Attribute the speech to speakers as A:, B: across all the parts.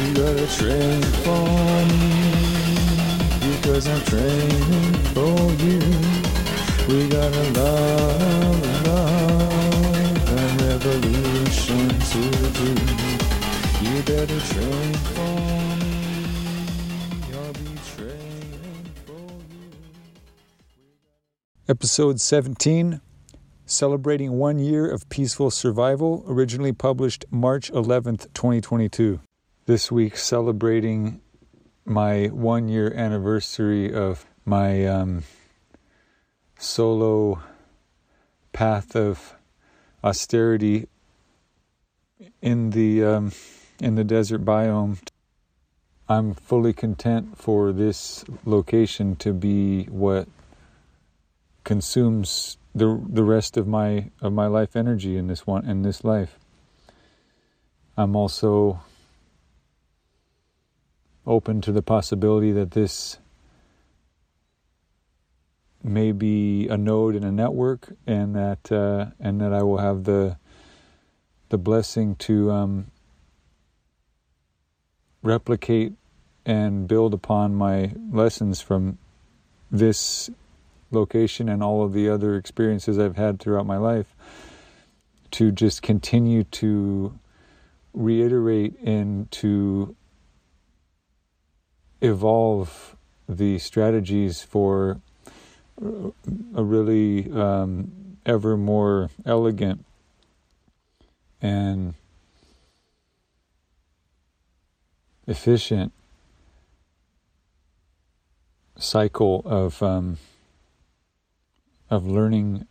A: You gotta train for me because I'm training for you. We got a love, love, and revolution to do. You better train for me.
B: Episode 17 Celebrating One Year of Peaceful Survival, originally published March 11th, 2022. This week, celebrating my one year anniversary of my um, solo path of austerity in the um, in the desert biome. I'm fully content for this location to be what consumes the the rest of my of my life energy in this one in this life. I'm also open to the possibility that this may be a node in a network, and that uh, and that I will have the the blessing to um, replicate and build upon my lessons from this location and all of the other experiences I've had throughout my life to just continue to reiterate and to evolve the strategies for a really um, ever more elegant and efficient cycle of um, of learning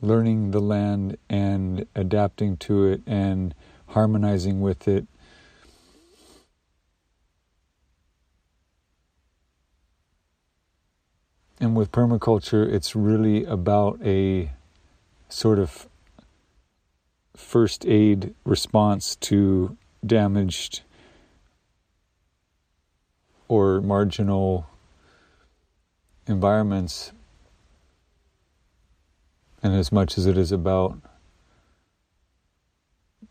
B: learning the land and adapting to it and harmonizing with it and with permaculture it's really about a sort of first aid response to damaged or marginal environments and as much as it is about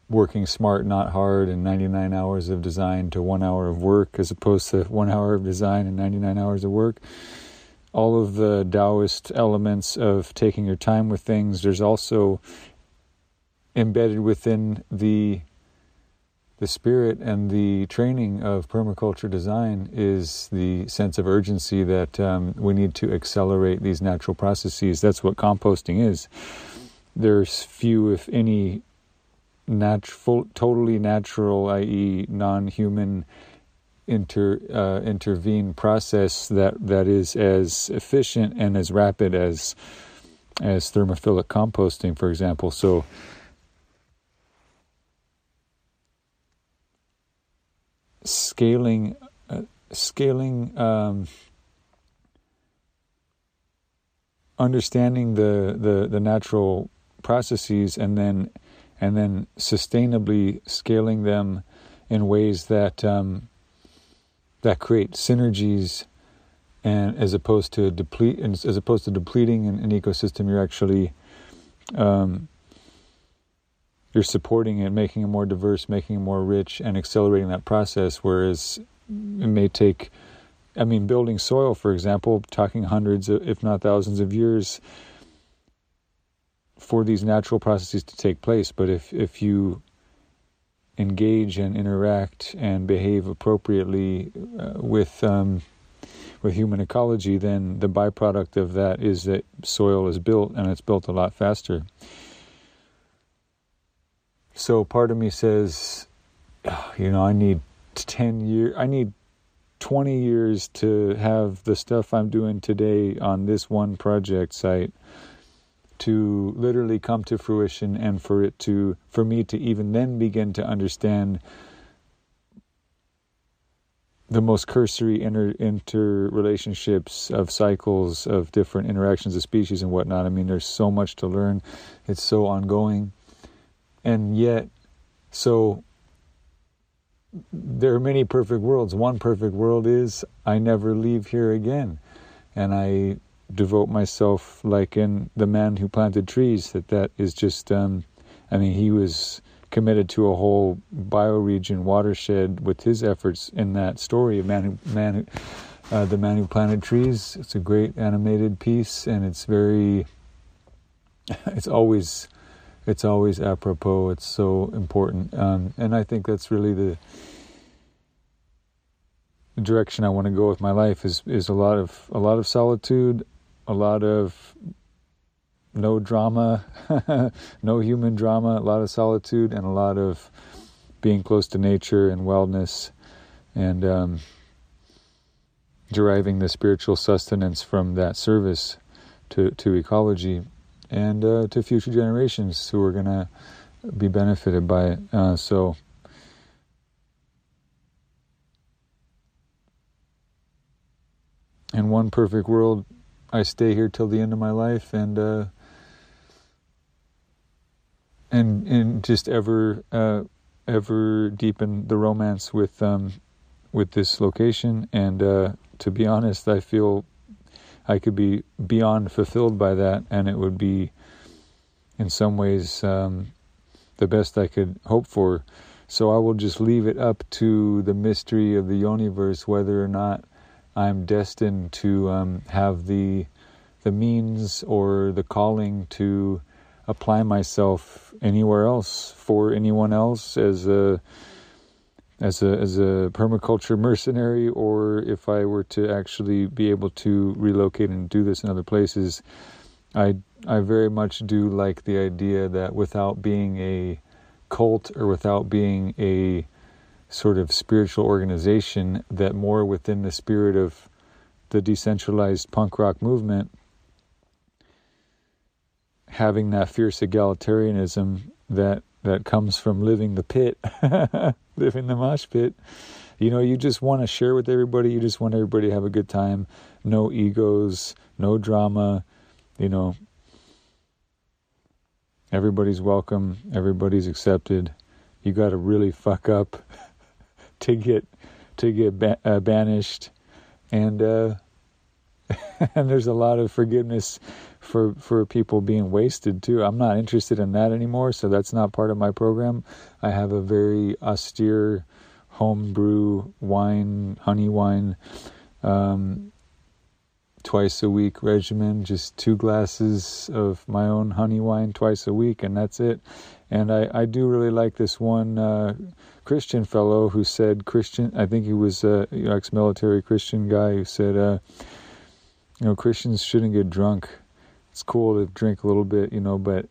B: working smart, not hard, and 99 hours of design to one hour of work, as opposed to one hour of design and 99 hours of work. All of the Taoist elements of taking your time with things, there's also embedded within the the spirit and the training of permaculture design is the sense of urgency that um, we need to accelerate these natural processes. That's what composting is. There's few, if any, natural, totally natural, i.e., non-human inter uh, intervene process that that is as efficient and as rapid as as thermophilic composting, for example. So scaling uh, scaling um, understanding the, the the natural processes and then and then sustainably scaling them in ways that um, that create synergies and as opposed to deplete as opposed to depleting an, an ecosystem you're actually um, you're supporting it, making it more diverse, making it more rich, and accelerating that process. Whereas it may take, I mean, building soil, for example, talking hundreds, of, if not thousands, of years for these natural processes to take place. But if if you engage and interact and behave appropriately uh, with um, with human ecology, then the byproduct of that is that soil is built, and it's built a lot faster. So part of me says, you know, I need 10 years, I need 20 years to have the stuff I'm doing today on this one project site to literally come to fruition and for it to, for me to even then begin to understand the most cursory inter interrelationships of cycles of different interactions of species and whatnot. I mean, there's so much to learn. It's so ongoing, and yet, so there are many perfect worlds. One perfect world is I never leave here again, and I devote myself like in the man who planted trees. That that is just. Um, I mean, he was committed to a whole bioregion watershed with his efforts in that story of man who, man who, uh, the man who planted trees. It's a great animated piece, and it's very. It's always, it's always apropos. It's so important, um, and I think that's really the direction I want to go with my life. Is is a lot of a lot of solitude, a lot of no drama, no human drama, a lot of solitude, and a lot of being close to nature and wellness, and um, deriving the spiritual sustenance from that service to to ecology and uh, to future generations who are going to be benefited by it. Uh, so. In one perfect world, I stay here till the end of my life, and uh, and and just ever uh, ever deepen the romance with um, with this location. And uh, to be honest, I feel I could be beyond fulfilled by that, and it would be in some ways um, the best I could hope for. So I will just leave it up to the mystery of the universe whether or not I'm destined to um, have the the means or the calling to apply myself anywhere else for anyone else as a as a as a permaculture mercenary or if I were to actually be able to relocate and do this in other places I I very much do like the idea that without being a cult or without being a sort of spiritual organization that more within the spirit of the decentralized punk rock movement having that fierce egalitarianism that that comes from living the pit, living the mosh pit. You know, you just want to share with everybody. You just want everybody to have a good time. No egos, no drama. You know, everybody's welcome. Everybody's accepted. You got to really fuck up to get to get ba- uh, banished, and uh, and there's a lot of forgiveness for for people being wasted too. I'm not interested in that anymore, so that's not part of my program. I have a very austere homebrew wine, honey wine, um, twice a week regimen. Just two glasses of my own honey wine twice a week, and that's it. And I I do really like this one. Uh, Christian fellow who said Christian, I think he was a ex-military Christian guy who said, uh, you know, Christians shouldn't get drunk. It's cool to drink a little bit, you know, but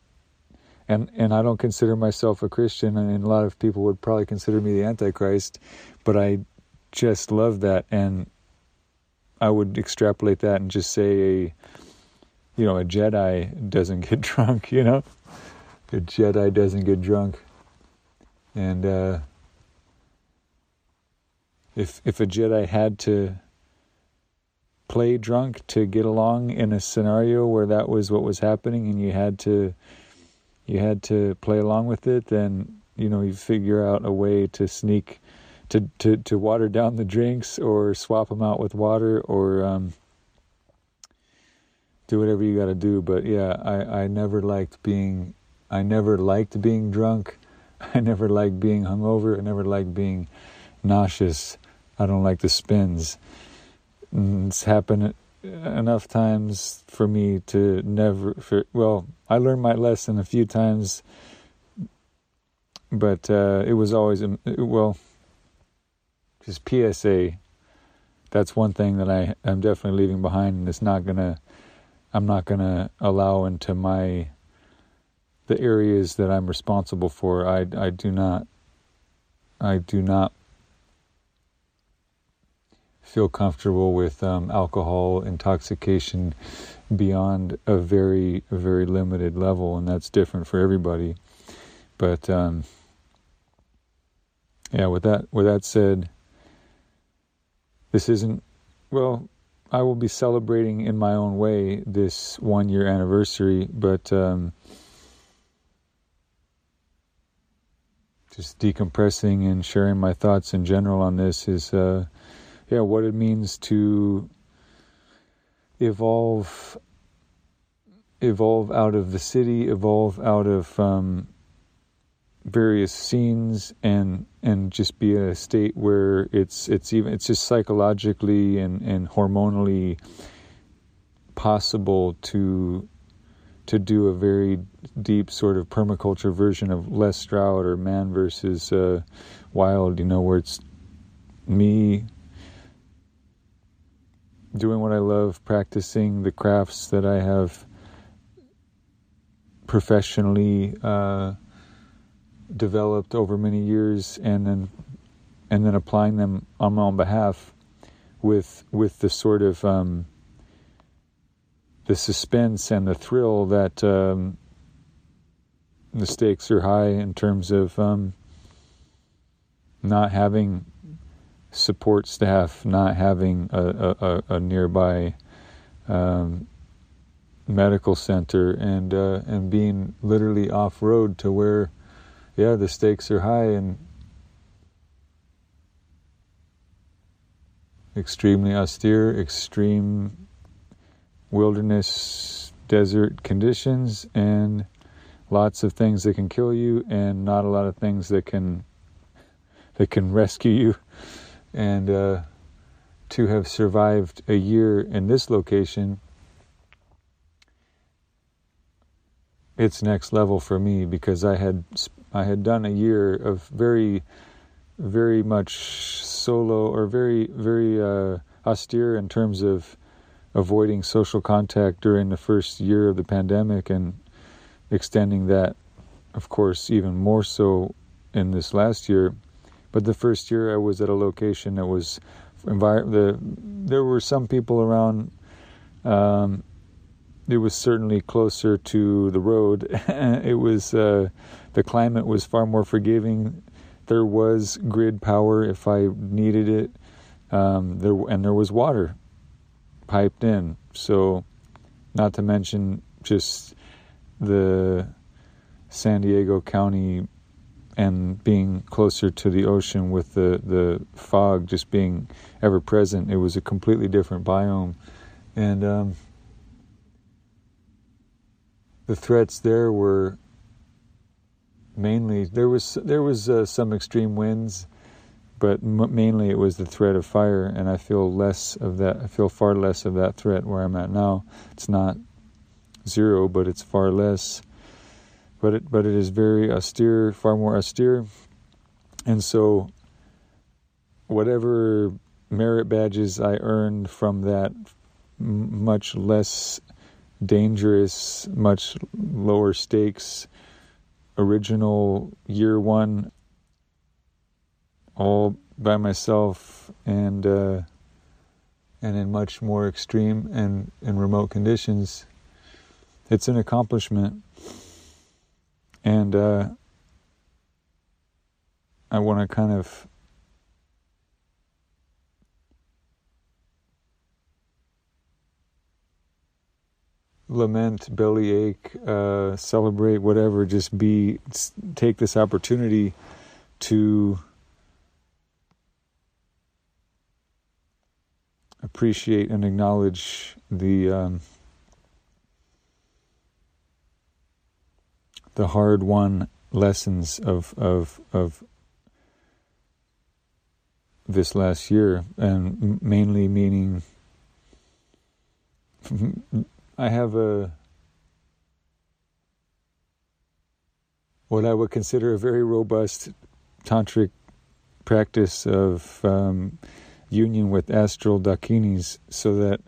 B: and and I don't consider myself a Christian, and a lot of people would probably consider me the Antichrist, but I just love that, and I would extrapolate that and just say a, you know, a Jedi doesn't get drunk, you know, a Jedi doesn't get drunk, and uh, if if a Jedi had to play drunk to get along in a scenario where that was what was happening and you had to you had to play along with it then you know you figure out a way to sneak to to to water down the drinks or swap them out with water or um, do whatever you got to do. But yeah i i never liked being i never liked being drunk. I never liked being hungover. I never liked being nauseous i don't like the spins it's happened enough times for me to never. For, well, I learned my lesson a few times, but uh, it was always well. Just PSA. That's one thing that I am definitely leaving behind, and it's not gonna. I'm not gonna allow into my the areas that I'm responsible for. I I do not. I do not feel comfortable with um, alcohol intoxication beyond a very very limited level, and that's different for everybody. But um, yeah, with that with that said, this isn't well. I will be celebrating in my own way this one year anniversary, but um, just decompressing and sharing my thoughts in general on this is, uh, yeah, what it means to evolve, evolve out of the city, evolve out of um, various scenes and and just be in a state where it's it's even it's just psychologically and and hormonally possible to to do a very deep sort of permaculture version of Les Stroud or man versus uh, wild, you know, where it's me doing what I love, practicing the crafts that I have professionally uh, developed over many years and then and then applying them on my own behalf with with the sort of um, the suspense and the thrill that um, the stakes are high in terms of um, not having support staff, not having a, a, a nearby um, medical center, and uh, and being literally off road to where yeah, the stakes are high and extremely austere, extreme wilderness, desert conditions, and lots of things that can kill you, and not a lot of things that can that can rescue you. And uh, to have survived a year in this location it's next level for me because I had I had done a year of very, very much solo or very very uh, austere in terms of avoiding social contact during the first year of the pandemic and extending that, of course, even more so in this last year. But the first year I was at a location that was envir- the there were some people around. Um, it was certainly closer to the road. it was uh, the climate was far more forgiving. There was grid power if I needed it. Um, there and there was water piped in. So, not to mention just the San Diego County and being closer to the ocean with the, the fog just being ever present, it was a completely different biome. And um, the threats there were mainly there was there was uh, some extreme winds, but m- mainly it was the threat of fire, and I feel less of that. I feel far less of that threat where I'm at now. It's not zero, but it's far less. But it but it is very austere, far more austere, and so whatever merit badges I earned from that much less dangerous, much lower stakes, original year one, all by myself and uh, and in much more extreme and, and remote conditions. It's an accomplishment. And uh, I want to kind of lament, bellyache, uh, celebrate, whatever. Just be, take this opportunity to appreciate and acknowledge the um, the hard won lessons of of of this last year, and mainly meaning I have a what I would consider a very robust tantric practice of um, union with astral dakinis, so that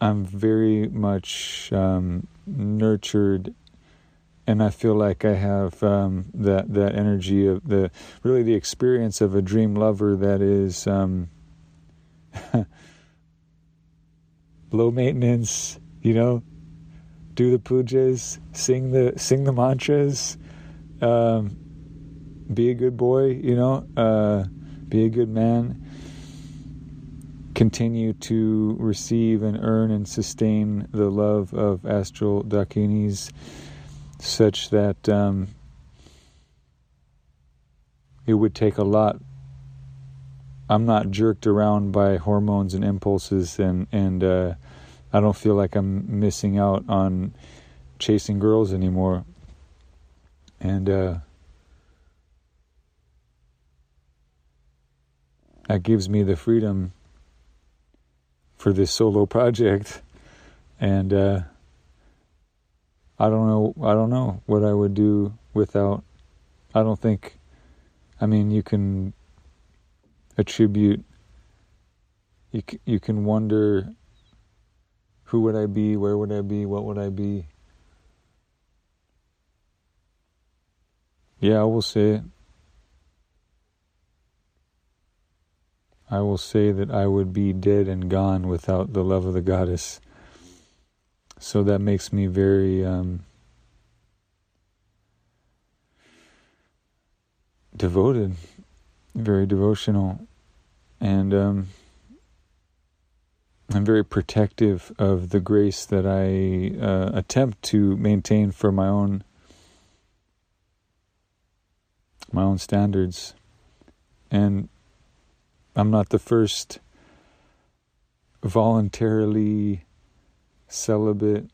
B: I'm very much um, nurtured, and I feel like I have um, that that energy of the really the experience of a dream lover that is. Um, low maintenance, you know, do the pujas, sing the sing the mantras, um, be a good boy, you know, uh, be a good man, continue to receive and earn and sustain the love of astral dakinis such that um, it would take a lot. I'm not jerked around by hormones and impulses, and and uh, I don't feel like I'm missing out on chasing girls anymore. And uh, that gives me the freedom for this solo project, and uh, I don't know. I don't know what I would do without. I don't think. I mean, you can attribute. You you can wonder. Who would I be? Where would I be? What would I be? Yeah, I will say it. I will say that I would be dead and gone without the love of the goddess. So that makes me very um, devoted, very devotional, and um, I'm very protective of the grace that I uh, attempt to maintain for my own my own standards, and I'm not the first voluntarily celibate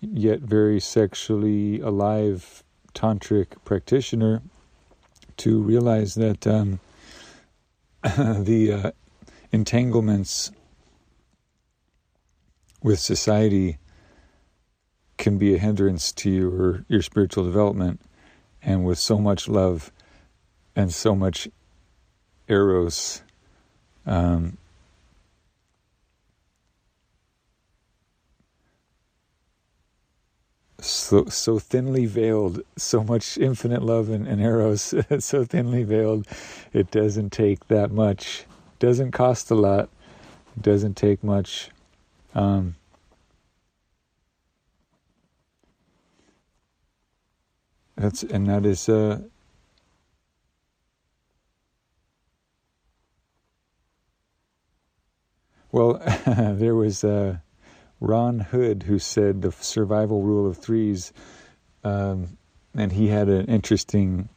B: yet very sexually alive tantric practitioner to realize that um, the uh, entanglements with society can be a hindrance to your your spiritual development. And with so much love and so much eros um, so so thinly veiled, so much infinite love and, and eros, so thinly veiled, it doesn't take that much. Doesn't cost a lot. Doesn't take much. Um, that's and that is uh, well, there was. Uh, Ron Hood, who said the survival rule of threes, um, and he had an interesting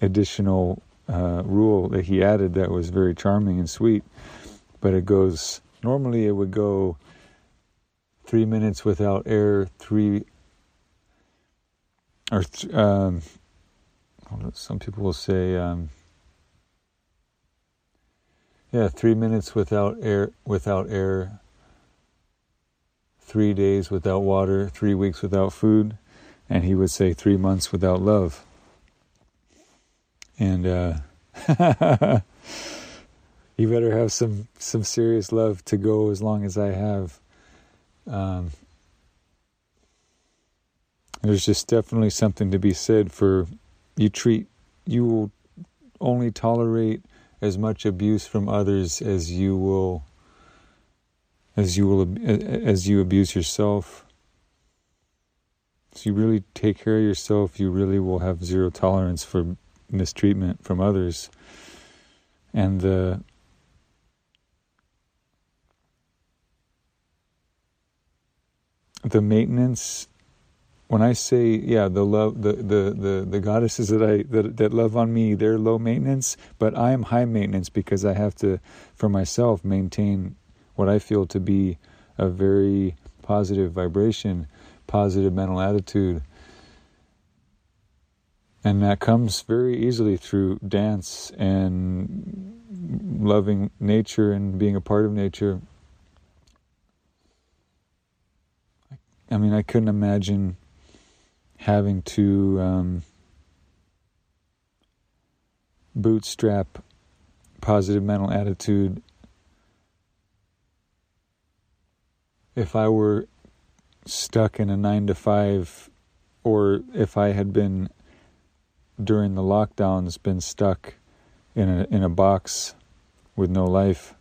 B: additional uh, rule that he added that was very charming and sweet. But it goes normally it would go three minutes without air, three or th- um, some people will say. Um, yeah, three minutes without air, without air, three days without water, three weeks without food, and he would say three months without love. And uh, you better have some some serious love to go as long as I have. Um, there's just definitely something to be said for you treat you will only tolerate as much abuse from others as you will as you will as you abuse yourself. So you really take care of yourself, you really will have zero tolerance for mistreatment from others. And the the maintenance when I say yeah the love the, the, the, the goddesses that I that, that love on me they're low maintenance but I am high maintenance because I have to for myself maintain what I feel to be a very positive vibration, positive mental attitude. And that comes very easily through dance and loving nature and being a part of nature. I mean, I couldn't imagine having to um, bootstrap positive mental attitude if I were stuck in a nine to five, or if I had been during the lockdowns been stuck in a in a box with no life,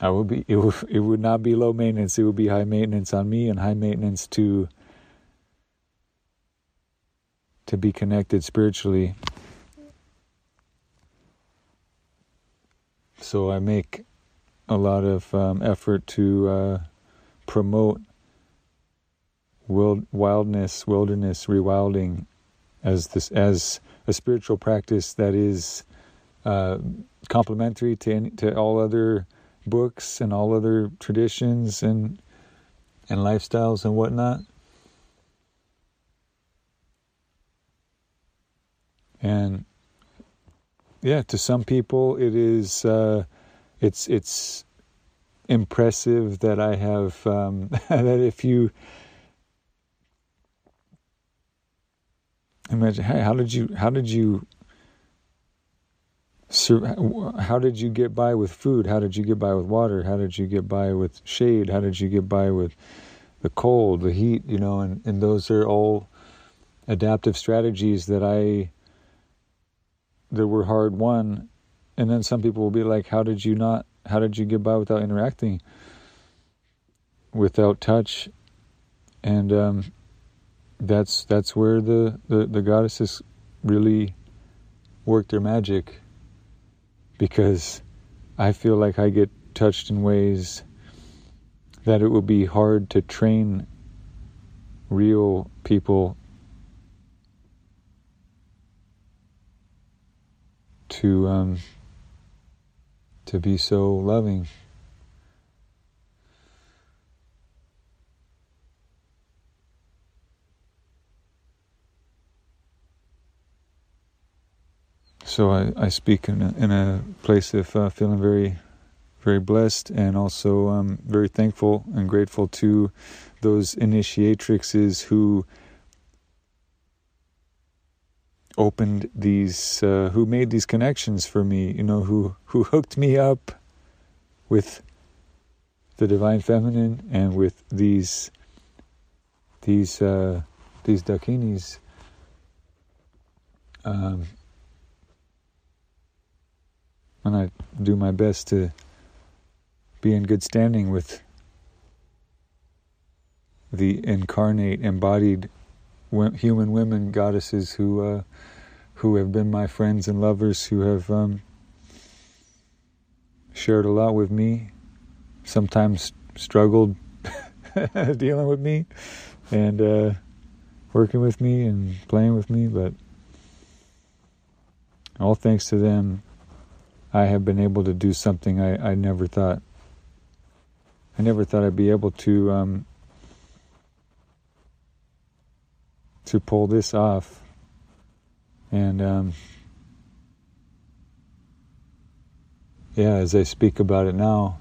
B: I would be it would it would not be low maintenance. It would be high maintenance on me and high maintenance to to be connected spiritually. so I make a lot of um, effort to uh, promote wild, wildness, wilderness, rewilding as this as a spiritual practice that is uh, complementary to any, to all other books and all other traditions and and lifestyles and whatnot. And yeah, to some people it is uh, it's it's impressive that I have um, that if you imagine hey, how did you how did you how did you get by with food? How did you get by with water? How did you get by with shade? How did you get by with the cold the heat you know and, and those are all adaptive strategies that i that were hard won and then some people will be like how did you not how did you get by without interacting? Without touch. And um, that's that's where the, the, the goddesses really work their magic. Because I feel like I get touched in ways that it would be hard to train real people to um, to be so loving. So I, I speak in a, in a place of uh, feeling very, very blessed and also um, very thankful and grateful to those initiatrixes who opened these, uh, who made these connections for me, you know, who, who hooked me up with the divine feminine and with these, these, uh, these dakinis. Um, and I do my best to be in good standing with the incarnate, embodied human women goddesses who uh, who have been my friends and lovers, who have um, shared a lot with me, sometimes struggled dealing with me, and uh, working with me and playing with me, but all thanks to them I have been able to do something I, I never thought. I never thought I'd be able to um, to pull this off, and um, yeah, as I speak about it now,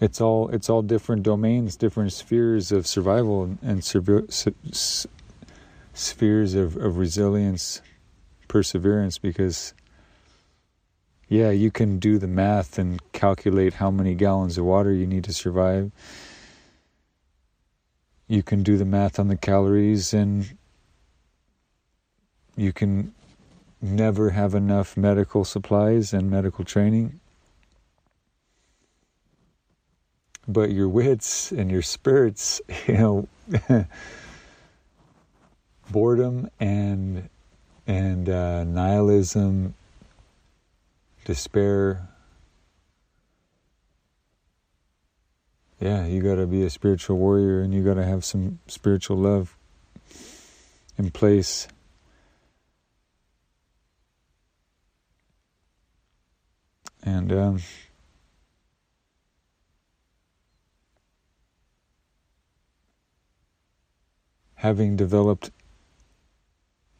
B: it's all it's all different domains, different spheres of survival and, and spheres of, of resilience, perseverance, because yeah, you can do the math and calculate how many gallons of water you need to survive. You can do the math on the calories and you can never have enough medical supplies and medical training. But your wits and your spirits, you know, boredom and and uh, nihilism despair. Yeah, you got to be a spiritual warrior and you got to have some spiritual love in place. And um, having developed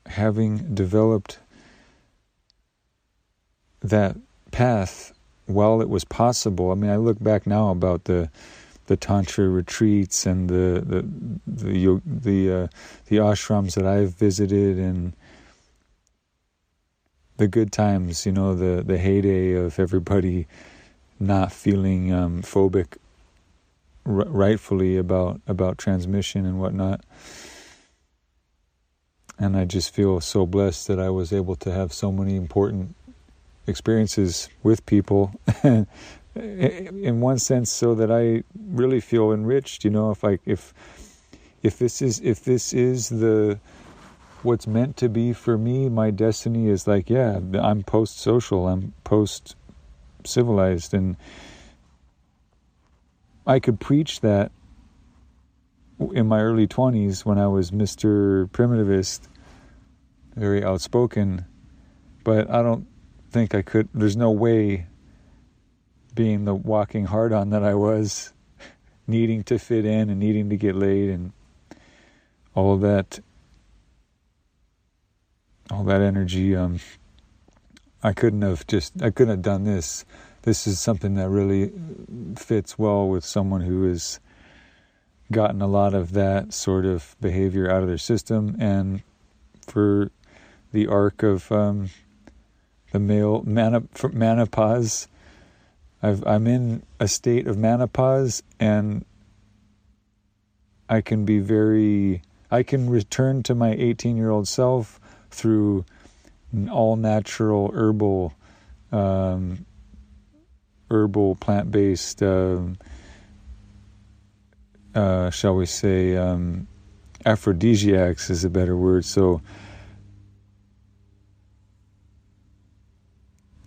B: having developed that path while it was possible. I mean, I look back now about the the tantra retreats and the the the the, uh, the ashrams that I've visited and the good times. You know, the the heyday of everybody not feeling um, phobic r- rightfully about about transmission and whatnot. And I just feel so blessed that I was able to have so many important experiences with people in one sense so that I really feel enriched you know if I if if this is if this is the what's meant to be for me my destiny is like yeah I'm post social I'm post civilized and I could preach that in my early 20s when I was Mr. Primitivist, very outspoken, but I don't think I could, there's no way being the walking hard on that I was, needing to fit in and needing to get laid and all that, all that energy, um, I couldn't have just, I couldn't have done this. This is something that really fits well with someone who has gotten a lot of that sort of behavior out of their system. And for the arc of um, the male menopause, I've, I'm in a state of menopause, and I can be very, I can return to my 18 year old self through all natural herbal, um, herbal plant based. Um, uh, shall we say, um, aphrodisiacs is a better word. So,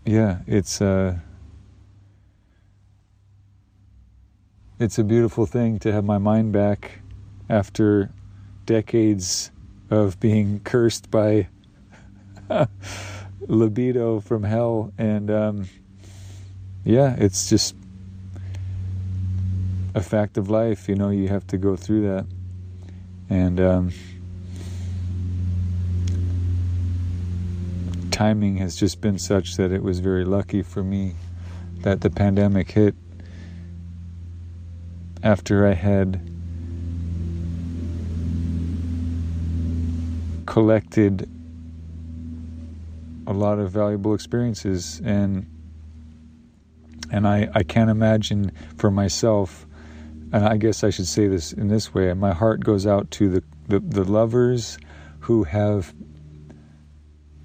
B: yeah, it's uh, it's a beautiful thing to have my mind back after decades of being cursed by libido from hell, and um, yeah, it's just a fact of life. You know, you have to go through that. And um, timing has just been such that it was very lucky for me that the pandemic hit after I had collected a lot of valuable experiences and and I, I can't imagine for myself and I guess I should say this in this way my heart goes out to the, the, the lovers who have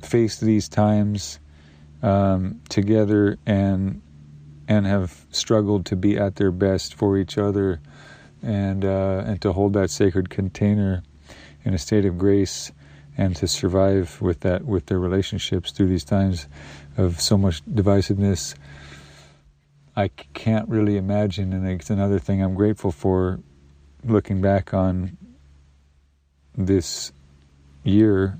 B: faced these times um, together and and have struggled to be at their best for each other and uh, and to hold that sacred container in a state of grace and to survive with that with their relationships through these times of so much divisiveness. I can't really imagine, and it's another thing I'm grateful for looking back on this year,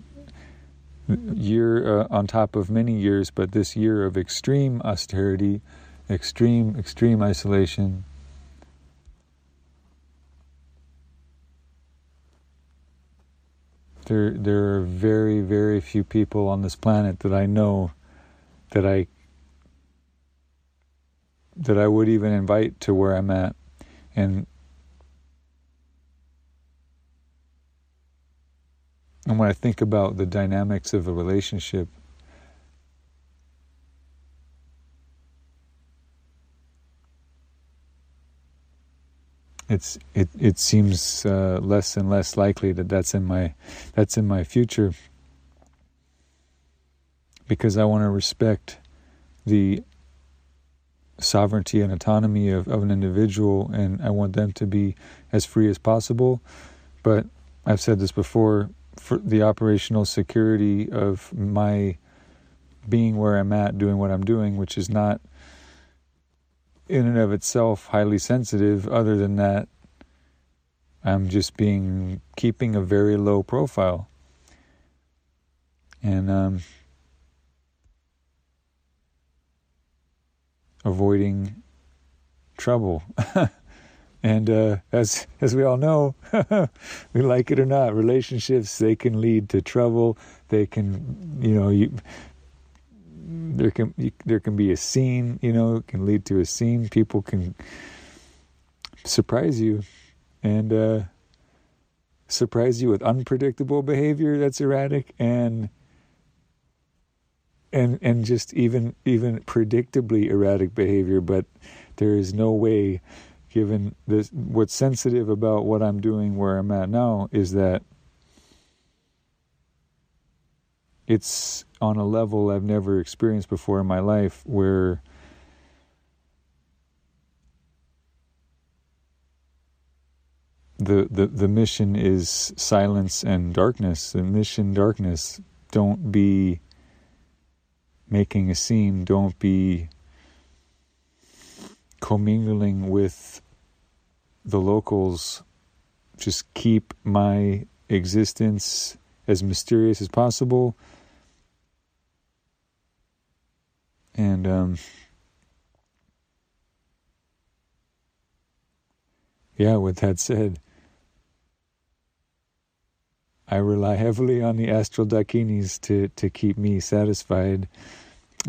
B: year uh, on top of many years, but this year of extreme austerity, extreme, extreme isolation. There, there are very, very few people on this planet that I know that I that I would even invite to where I'm at. And and when I think about the dynamics of a relationship, it's it it seems uh, less and less likely that that's in my that's in my future because I want to respect the sovereignty and autonomy of, of an individual, and I want them to be as free as possible. But I've said this before for the operational security of my being where I'm at, doing what I'm doing, which is not in and of itself highly sensitive, other than that, I'm just being keeping a very low profile. And um, avoiding trouble. and uh, as as we all know, we like it or not, relationships they can lead to trouble. They can, you know, you there can there can be a scene, you know, it can lead to a scene. People can surprise you, and uh, surprise you with unpredictable behavior that's erratic and and and just even even predictably erratic behavior but there is no way given this what's sensitive about what I'm doing where I'm at now is that it's on a level I've never experienced before in my life where the the the mission is silence and darkness the mission darkness don't be making a scene. Don't be commingling with the locals, just keep my existence as mysterious as possible. And um, yeah, with that said, I rely heavily on the astral dakinis to, to keep me satisfied.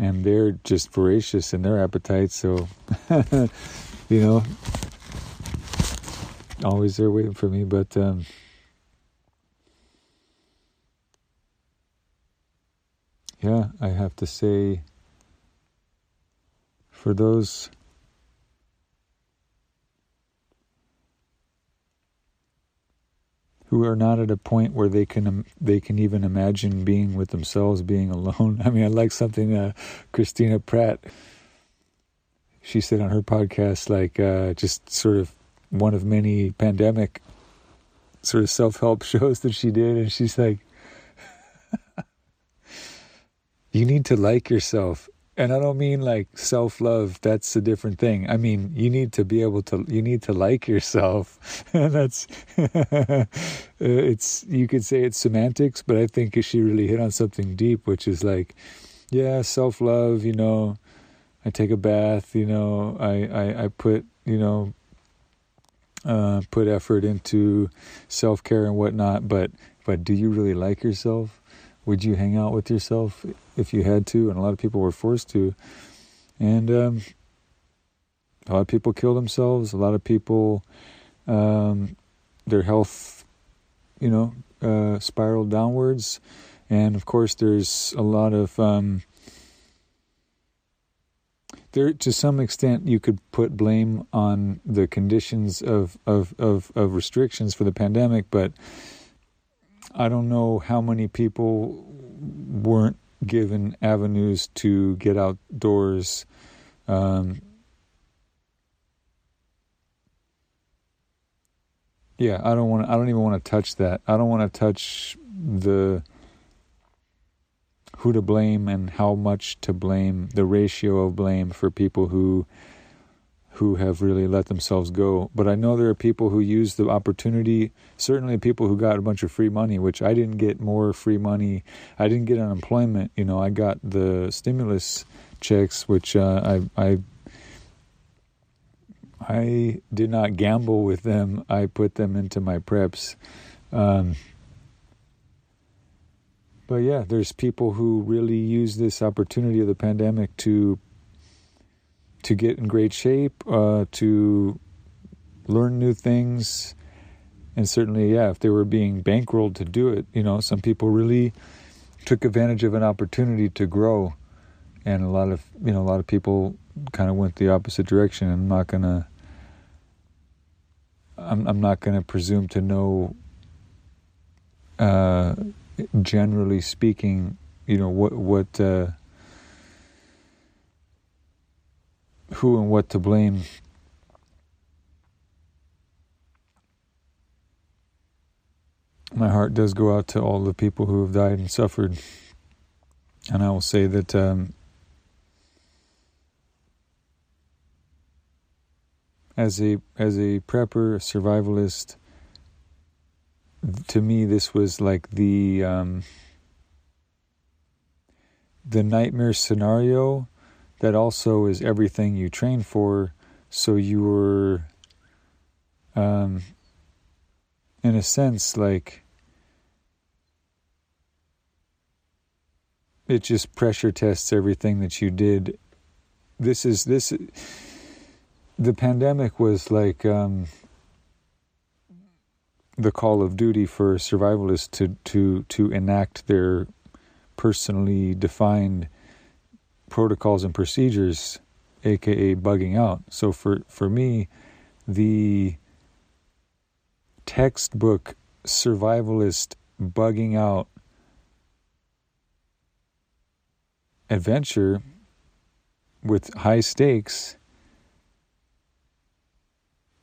B: And they're just voracious in their appetite, so, you know, always there waiting for me. But, um, yeah, I have to say, for those who are not at a point where they can they can even imagine being with themselves, being alone. I mean, I like something uh, Christina Pratt. She said on her podcast, like uh, just sort of one of many pandemic sort of self help shows that she did, and she's like, you need to like yourself. And I don't mean like self love, that's a different thing. I mean, you need to be able to, you need to like yourself. that's, it's, you could say it's semantics, but I think she really hit on something deep, which is like, yeah, self love, you know, I take a bath, you know, I, I, I put, you know, uh, put effort into self care and whatnot, but, but do you really like yourself? would you hang out with yourself if you had to? And a lot of people were forced to. And um, a lot of people kill themselves. A lot of people, um, their health, you know, uh, spiraled downwards. And of course, there's a lot of. Um, there, to some extent, you could put blame on the conditions of, of, of, of restrictions for the pandemic, but I don't know how many people weren't given avenues to get outdoors. Um, yeah, I don't want. I don't even want to touch that. I don't want to touch the who to blame and how much to blame. The ratio of blame for people who who have really let themselves go. But I know there are people who use the opportunity, certainly people who got a bunch of free money, which I didn't get more free money. I didn't get unemployment. You know, I got the stimulus checks, which uh, I, I I did not gamble with them. I put them into my preps. Um, but yeah, there's people who really use this opportunity of the pandemic to to get in great shape, uh, to learn new things, and certainly, yeah, if they were being bankrolled to do it, you know, some people really took advantage of an opportunity to grow, and a lot of you know a lot of people kind of went the opposite direction. I'm not gonna. I'm I'm not gonna presume to know. Uh, generally speaking, you know what what. Uh, who and what to blame. My heart does go out to all the people who have died and suffered. And I will say that um, as a as a prepper, a survivalist, to me this was like the um, the nightmare scenario that also is everything you train for. So you were, um, in a sense, like it just pressure tests everything that you did. This is this. The pandemic was like um, the call of duty for survivalists to to to enact their personally defined protocols and procedures, aka bugging out. So for for me, the textbook survivalist bugging out adventure with high stakes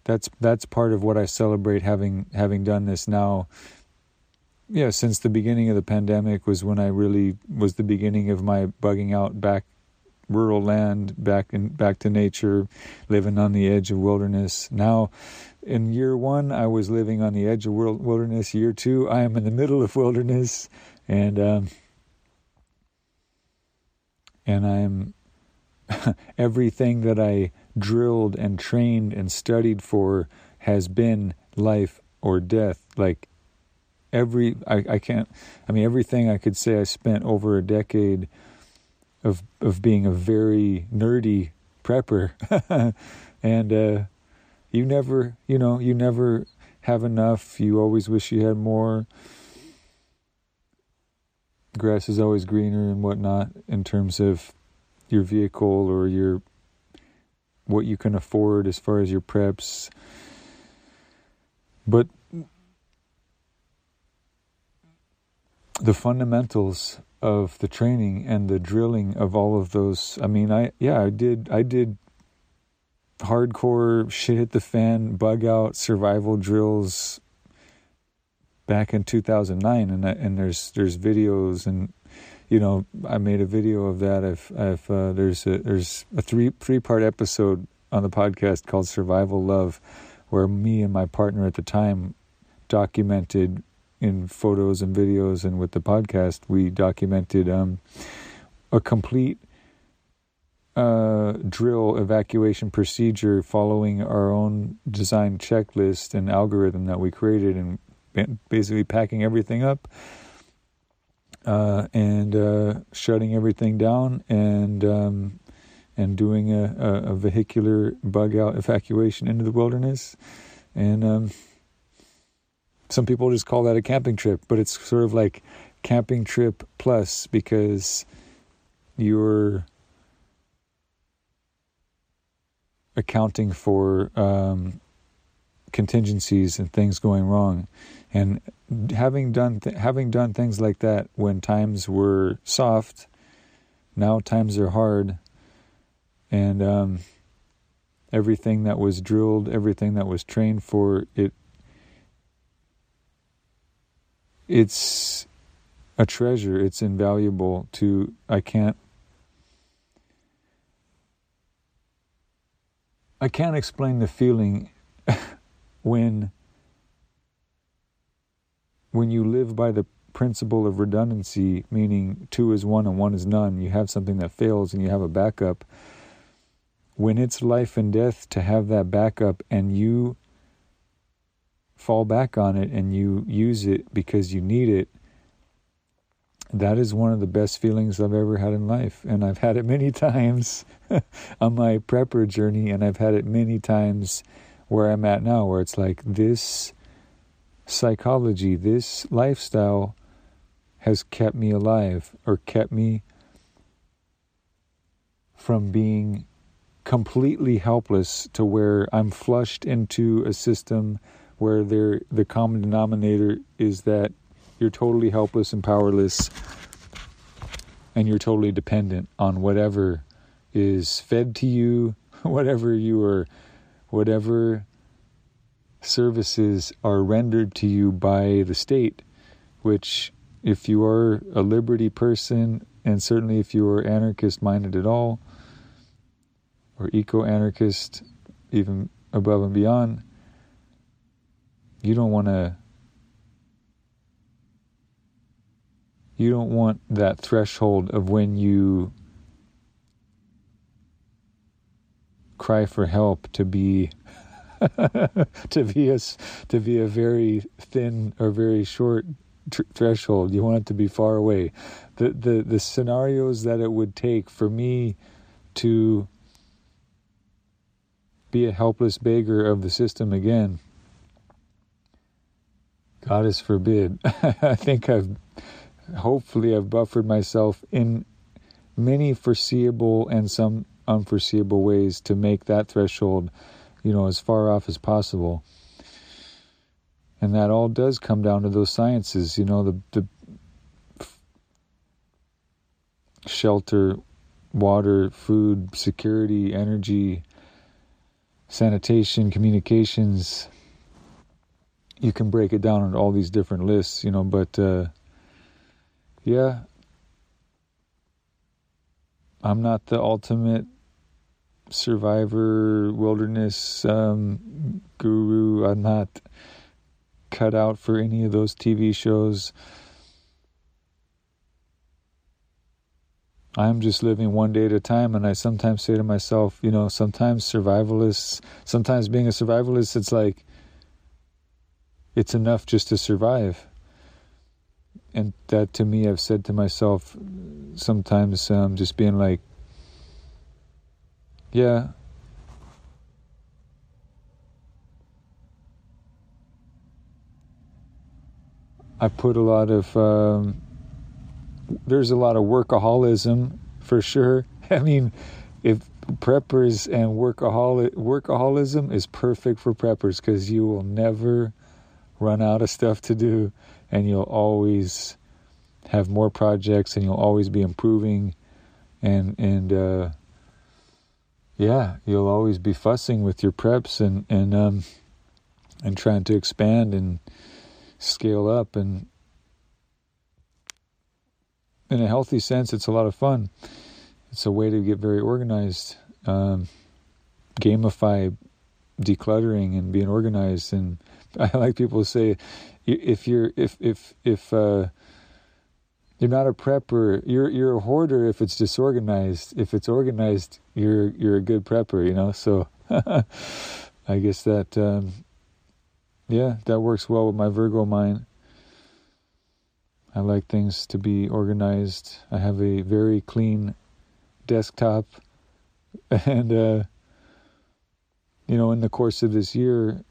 B: that's that's part of what I celebrate having having done this now yeah since the beginning of the pandemic was when I really was the beginning of my bugging out back rural land, back in back to nature, living on the edge of wilderness. Now, in year one, I was living on the edge of wilderness. Year two, I am in the middle of wilderness, and um, and I'm everything that I drilled and trained and studied for has been life or death. Like every, I, I can't, I mean, everything I could say I spent over a decade of, of being a very nerdy prepper. and, uh, you never, you know, you never have enough. You always wish you had more. Grass is always greener and whatnot in terms of your vehicle or your what you can afford as far as your preps. But the fundamentals of the training and the drilling of all of those I mean I yeah I did I did hardcore shit hit the fan bug out survival drills back in 2009 and I, and there's there's videos and you know, I made a video of that. If if uh, there's a, there's a three three part episode on the podcast called Survival Love, where me and my partner at the time documented in photos and videos, and with the podcast we documented um, a complete uh, drill evacuation procedure following our own design checklist and algorithm that we created, and basically packing everything up uh, and uh, shutting everything down and um, and doing a, a, a, vehicular bug out evacuation into the wilderness. And um, some people just call that a camping trip, but it's sort of like camping trip plus because you're accounting for um, contingencies and things going wrong. And having done th- having done things like that when times were soft, now times are hard, and um, everything that was drilled, everything that was trained for it, it's a treasure. It's invaluable to. I can't. I can't explain the feeling when when you live by the principle of redundancy, meaning two is one and one is none, you have something that fails and you have a backup. When it's life and death to have that backup and you fall back on it and you use it because you need it, that is one of the best feelings I've ever had in life. And I've had it many times on my prepper journey, and I've had it many times where I'm at now, where it's like this psychology, this lifestyle has kept me alive or kept me from being completely helpless to where I'm flushed into a system where there the common denominator is that you're totally helpless and powerless and you're totally dependent on whatever is fed to you, whatever you are whatever services are rendered to you by the state, which, if you are a liberty person, and certainly if you are anarchist minded at all, or eco anarchist, even above and beyond, you don't want to. You don't want that threshold of when you cry for help to be to be a to be a very thin or very short tr- threshold. You want it to be far away. The the the scenarios that it would take for me to be a helpless beggar of the system again. God is forbid. I think I've hopefully I've buffered myself in many foreseeable and some unforeseeable ways to make that threshold you know, as far off as possible. And that all does come down to those sciences, you know, the, the shelter, water, food, security, energy, sanitation, communications. You can break it down into all these different lists, you know, but uh, yeah, I'm not the ultimate survivor wilderness um, guru. I'm not cut out for any of those TV shows. I'm just living one day at a time, and I sometimes say to myself, you know, sometimes survivalists, sometimes being a survivalist, it's like it's enough just to survive. And that to me, I've said to myself sometimes, um, just being like, yeah. I put a lot of, um, there's a lot of workaholism for sure. I mean, if preppers and workaholic workaholism is perfect for preppers because you will never run out of stuff to do and you'll always have more projects and you'll always be improving and and uh, yeah you'll always be fussing with your preps and and um and trying to expand and scale up and in a healthy sense it's a lot of fun. It's a way to get very organized um, gamify decluttering and being organized and I like people to say if you're if if if uh, you're not a prepper, you're you're a hoarder if it's disorganized. If it's organized, you're you're a good prepper, you know. So I guess that um, yeah, that works well with my Virgo mind. I like things to be organized. I have a very clean desktop and uh, you know in the course of this year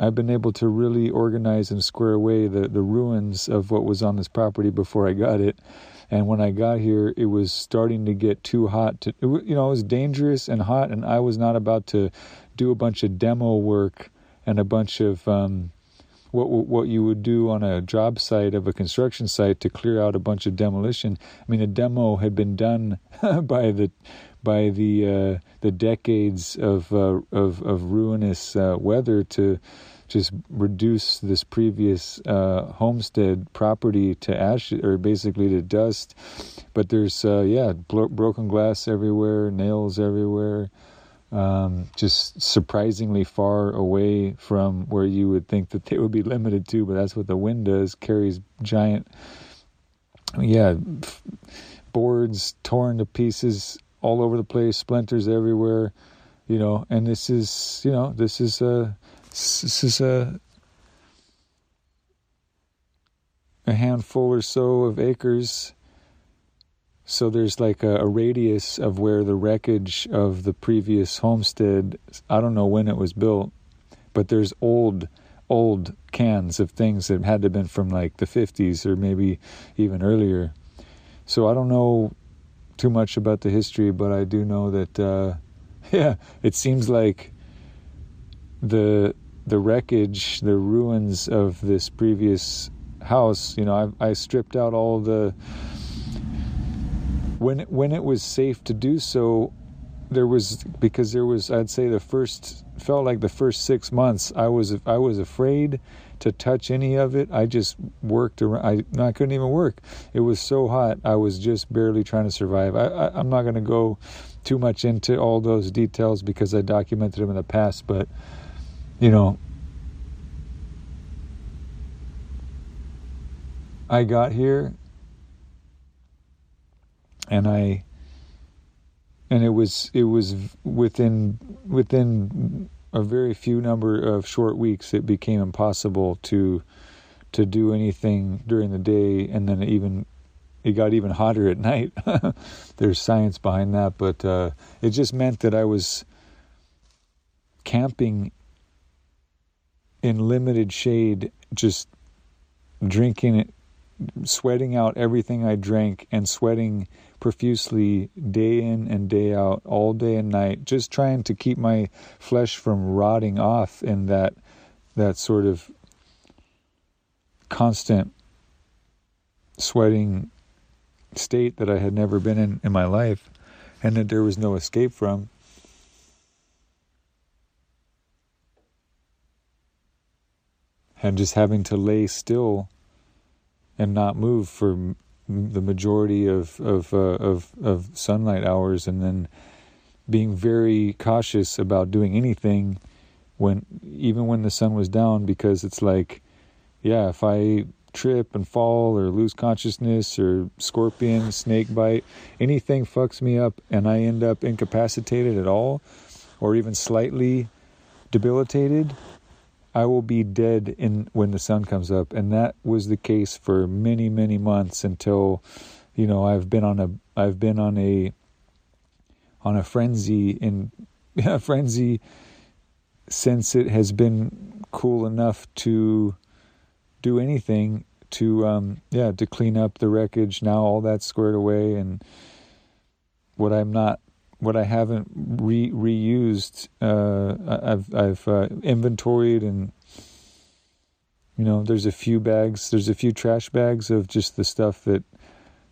B: I've been able to really organize and square away the, the ruins of what was on this property before I got it. And when I got here, it was starting to get too hot. To, you know, it was dangerous and hot, and I was not about to do a bunch of demo work and a bunch of um, what what you would do on a job site of a construction site to clear out a bunch of demolition. I mean, a demo had been done by the by the uh, the decades of uh, of of ruinous uh, weather to just reduce this previous uh, homestead property to ash or basically to dust. But there's uh, yeah broken glass everywhere, nails everywhere. Um, just surprisingly far away from where you would think that they would be limited to, but that's what the wind does. Carries giant, yeah, boards torn to pieces all over the place, splinters everywhere, you know. And this is, you know, this is a, this is a, a handful or so of acres. So there's like a, a radius of where the wreckage of the previous homestead. I don't know when it was built, but there's old old cans of things that had to have been from like the 50s or maybe even earlier. So I don't know too much about the history, but I do know that uh, yeah, it seems like the the wreckage, the ruins of this previous house. You know, I, I stripped out all the when when it was safe to do so. There was because there was I'd say the first felt like the first six months I was I was afraid to touch any of it. I just worked around. I, I couldn't even work. It was so hot. I was just barely trying to survive. I, I, I'm not going to go too much into all those details because I documented them in the past, but you know, I got here and I and it was it was within within a very few number of short weeks, it became impossible to to do anything during the day, and then even it got even hotter at night. There's science behind that, but uh, it just meant that I was camping in limited shade, just drinking it, sweating out everything I drank, and sweating profusely day in and day out, all day and night, just trying to keep my flesh from rotting off in that that sort of constant sweating state that I had never been in in my life and that there was no escape from. And just having to lay still and not move for the majority of of uh, of of sunlight hours, and then being very cautious about doing anything when even when the sun was down because it's like yeah if i trip and fall or lose consciousness or scorpion snake bite anything fucks me up and i end up incapacitated at all or even slightly debilitated i will be dead in when the sun comes up. And that was the case for many many months until you know i've been on a i've been on a on a frenzy in a frenzy since it has been cool enough to do anything to um yeah to clean up the wreckage. Now all that's squared away and what i'm not what i haven't re reused uh i've i've uh, inventoried and you know there's a few bags there's a few trash bags of just the stuff that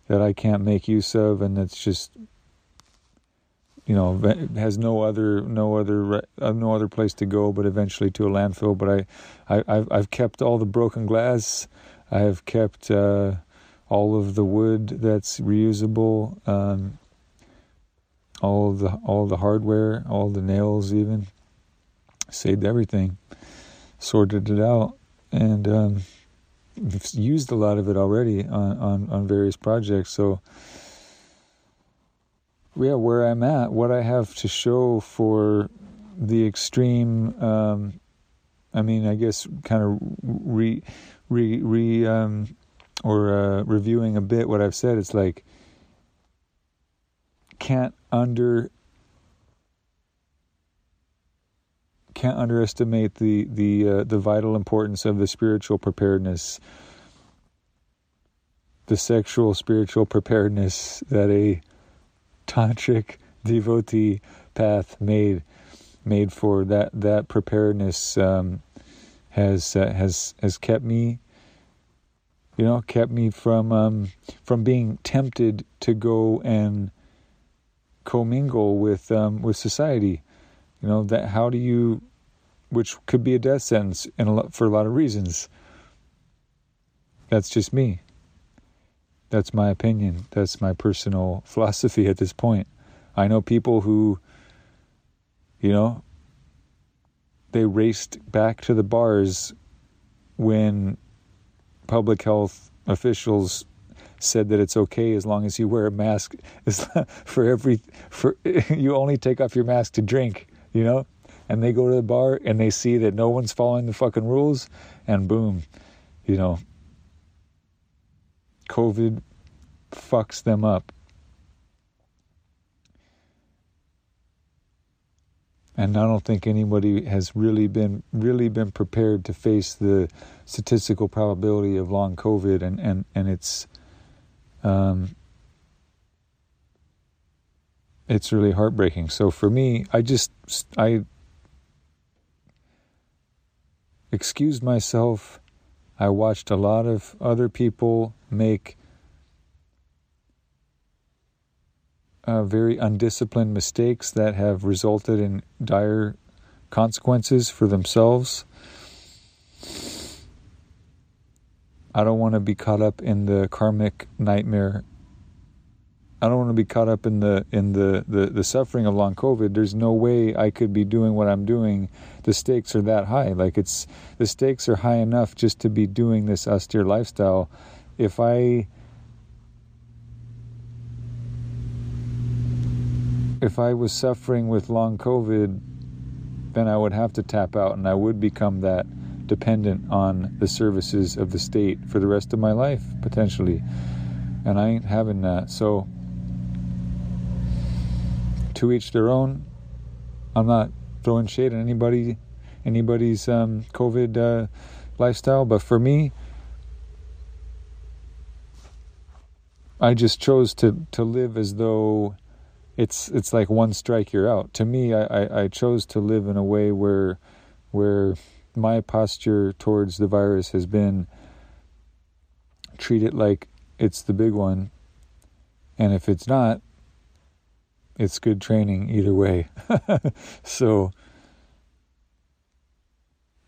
B: that i can't make use of and that's just you know has no other no other uh, no other place to go but eventually to a landfill but i, I I've, I've kept all the broken glass. I have kept uh, all of the wood that's reusable. Um, all the all the hardware all the nails even saved everything sorted it out and um, used a lot of it already on, on, on various projects. So yeah, where I'm at, what I have to show for the extreme, um, I mean, I guess kind of re, re, re, um, or uh, reviewing a bit what I've said, it's like, can't under, can't underestimate the the uh, the vital importance of the spiritual preparedness, the sexual spiritual preparedness that a tantric devotee path made made for that that preparedness um, has uh, has has kept me you know kept me from um, from being tempted to go and commingle with um, with society you know that how do you which could be a death sentence in a lot, for a lot of reasons that's just me that's my opinion. That's my personal philosophy at this point. I know people who, you know, they raced back to the bars when public health officials said that it's okay as long as you wear a mask for every for you only take off your mask to drink you know and they go to the bar and they see that no one's following the fucking rules and boom you know COVID fucks them up. And I don't think anybody has really been really been prepared to face the statistical probability of long COVID and and and it's um, it's really heartbreaking. So for me, I just I excused myself I watched a lot of other people make uh, very undisciplined mistakes that have resulted in dire consequences for themselves. I don't want to be caught up in the karmic nightmare. I don't want to be caught up in the in the, the, the suffering of long COVID. There's no way I could be doing what I'm doing the stakes are that high. Like it's the stakes are high enough just to be doing this austere lifestyle. If I if I was suffering with long COVID, then I would have to tap out and I would become that dependent on the services of the state for the rest of my life, potentially. And I ain't having that. So, to each their own. I'm not throwing shade at anybody, anybody's um, COVID uh, lifestyle, but for me, I just chose to to live as though it's it's like one strike you're out. To me, I, I, I chose to live in a way where where my posture towards the virus has been treat it like it's the big one, and if it's not, it's good training either way. so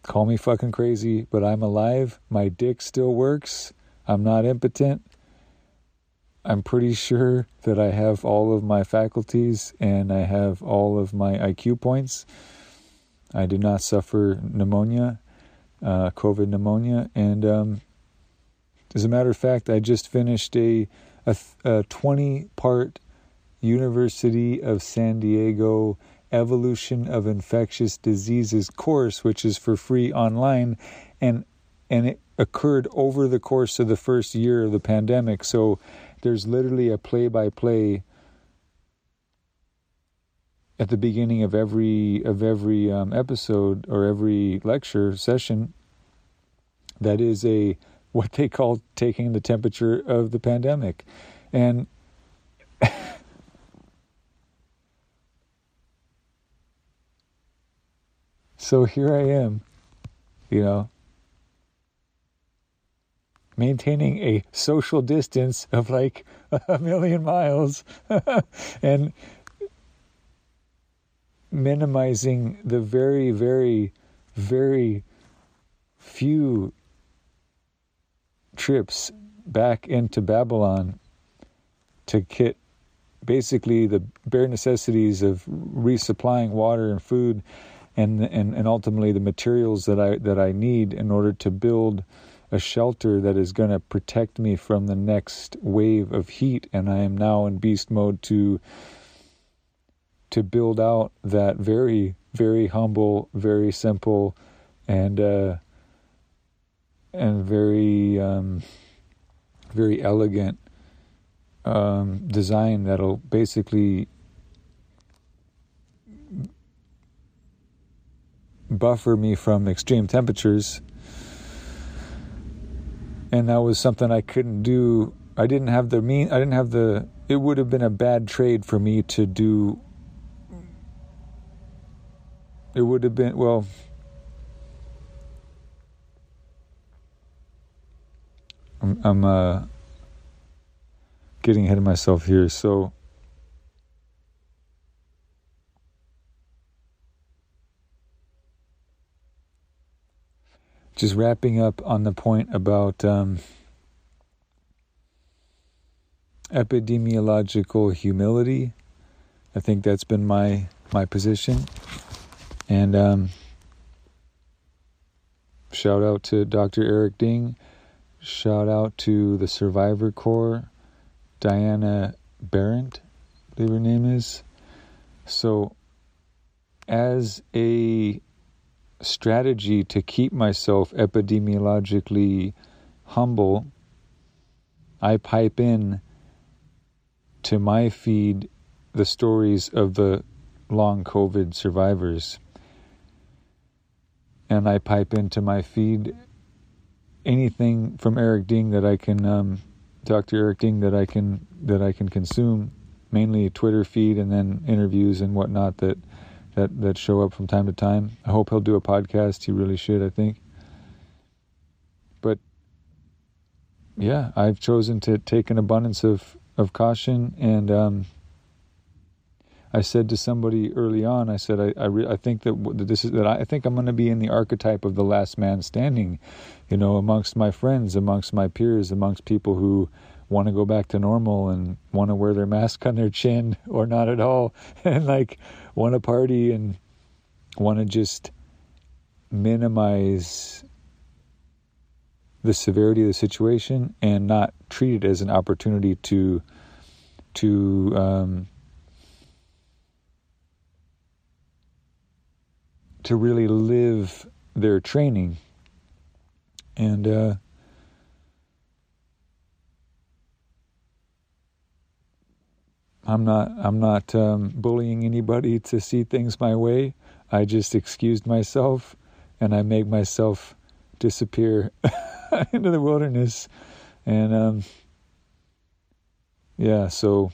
B: call me fucking crazy, but I'm alive. My dick still works. I'm not impotent. I'm pretty sure that I have all of my faculties and I have all of my IQ points. I did not suffer pneumonia, uh, COVID pneumonia, and um, as a matter of fact, I just finished a a, a 20 part University of San Diego Evolution of Infectious Diseases course, which is for free online, and and it occurred over the course of the first year of the pandemic. So there's literally a play by play at the beginning of every of every um, episode or every lecture session that is a what they call taking the temperature of the pandemic. And so here I am you know maintaining a social distance of like a million miles. And minimizing the very, very, very few trips back into Babylon to get basically the bare necessities of resupplying water and food and and, and ultimately the materials that I that I need in order to build a shelter that is going to protect me from the next wave of heat. And I am now in beast mode to to build out that very very humble very simple and uh, and very um, very elegant um, design that'll basically buffer me from extreme temperatures and that was something I couldn't do. I didn't have the mean. I didn't have the. It would have been a bad trade for me to do. It would have been well. I'm, I'm uh, getting ahead of myself here. So just wrapping up on the point about um, epidemiological humility. I think that's been my my position, and um, shout out to Dr. Eric Ding. Shout out to the Survivor Corps, Diana Barrett, I believe her name is. So, as a strategy to keep myself epidemiologically humble, I pipe in to my feed the stories of the long COVID survivors. And I pipe into my feed anything from Eric Ding that I can, um, Dr. Eric Ding that I can that I can consume, mainly a Twitter feed and then interviews and whatnot that that that show up from time to time. I hope he'll do a podcast. He really should, I think. But yeah, I've chosen to take an abundance of of caution, and um, I said to somebody early on, I said, I I, re- I think that this is that I think I'm going to be in the archetype of the last man standing, you know, amongst my friends, amongst my peers, amongst people who want to go back to normal and want to wear their mask on their chin or not at all. And like want to party and want to just minimize the severity of the situation and not treat it as an opportunity to to um, to really live their training and uh, I'm not I'm not um, bullying anybody to see things my way. I just excused myself and I make myself disappear into the wilderness. And um, yeah, so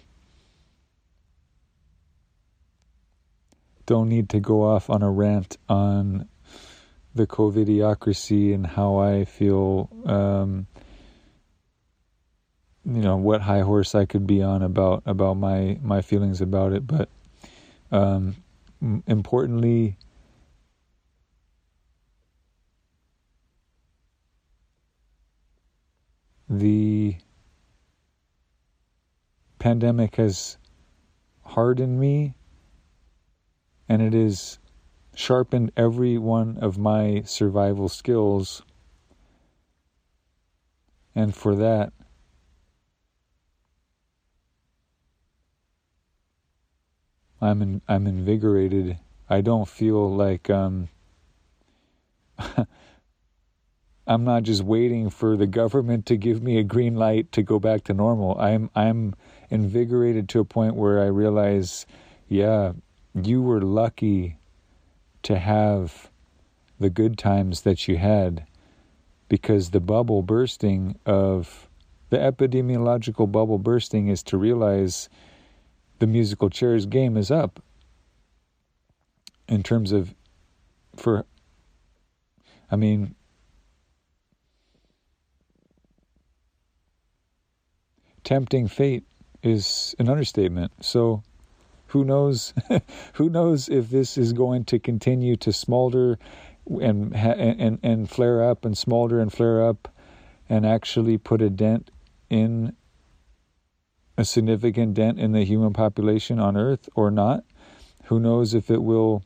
B: don't need to go off on a rant on the COVIDiocracy and how I feel um, you know what high horse I could be on about about my my feelings about it, but um, importantly, the pandemic has hardened me and it has sharpened every one of my survival skills. And for that, I'm in, I'm invigorated. I don't feel like um, I'm not just waiting for the government to give me a green light to go back to normal. I'm I'm invigorated to a point where I realize, yeah, you were lucky to have the good times that you had because the bubble bursting of the epidemiological bubble bursting is to realize the musical chairs game is up in terms of for I mean tempting fate is an understatement. So who knows who knows if this is going to continue to smolder and and and flare up and smolder and flare up and actually put a dent in a significant dent in the human population on earth or not. Who knows if it will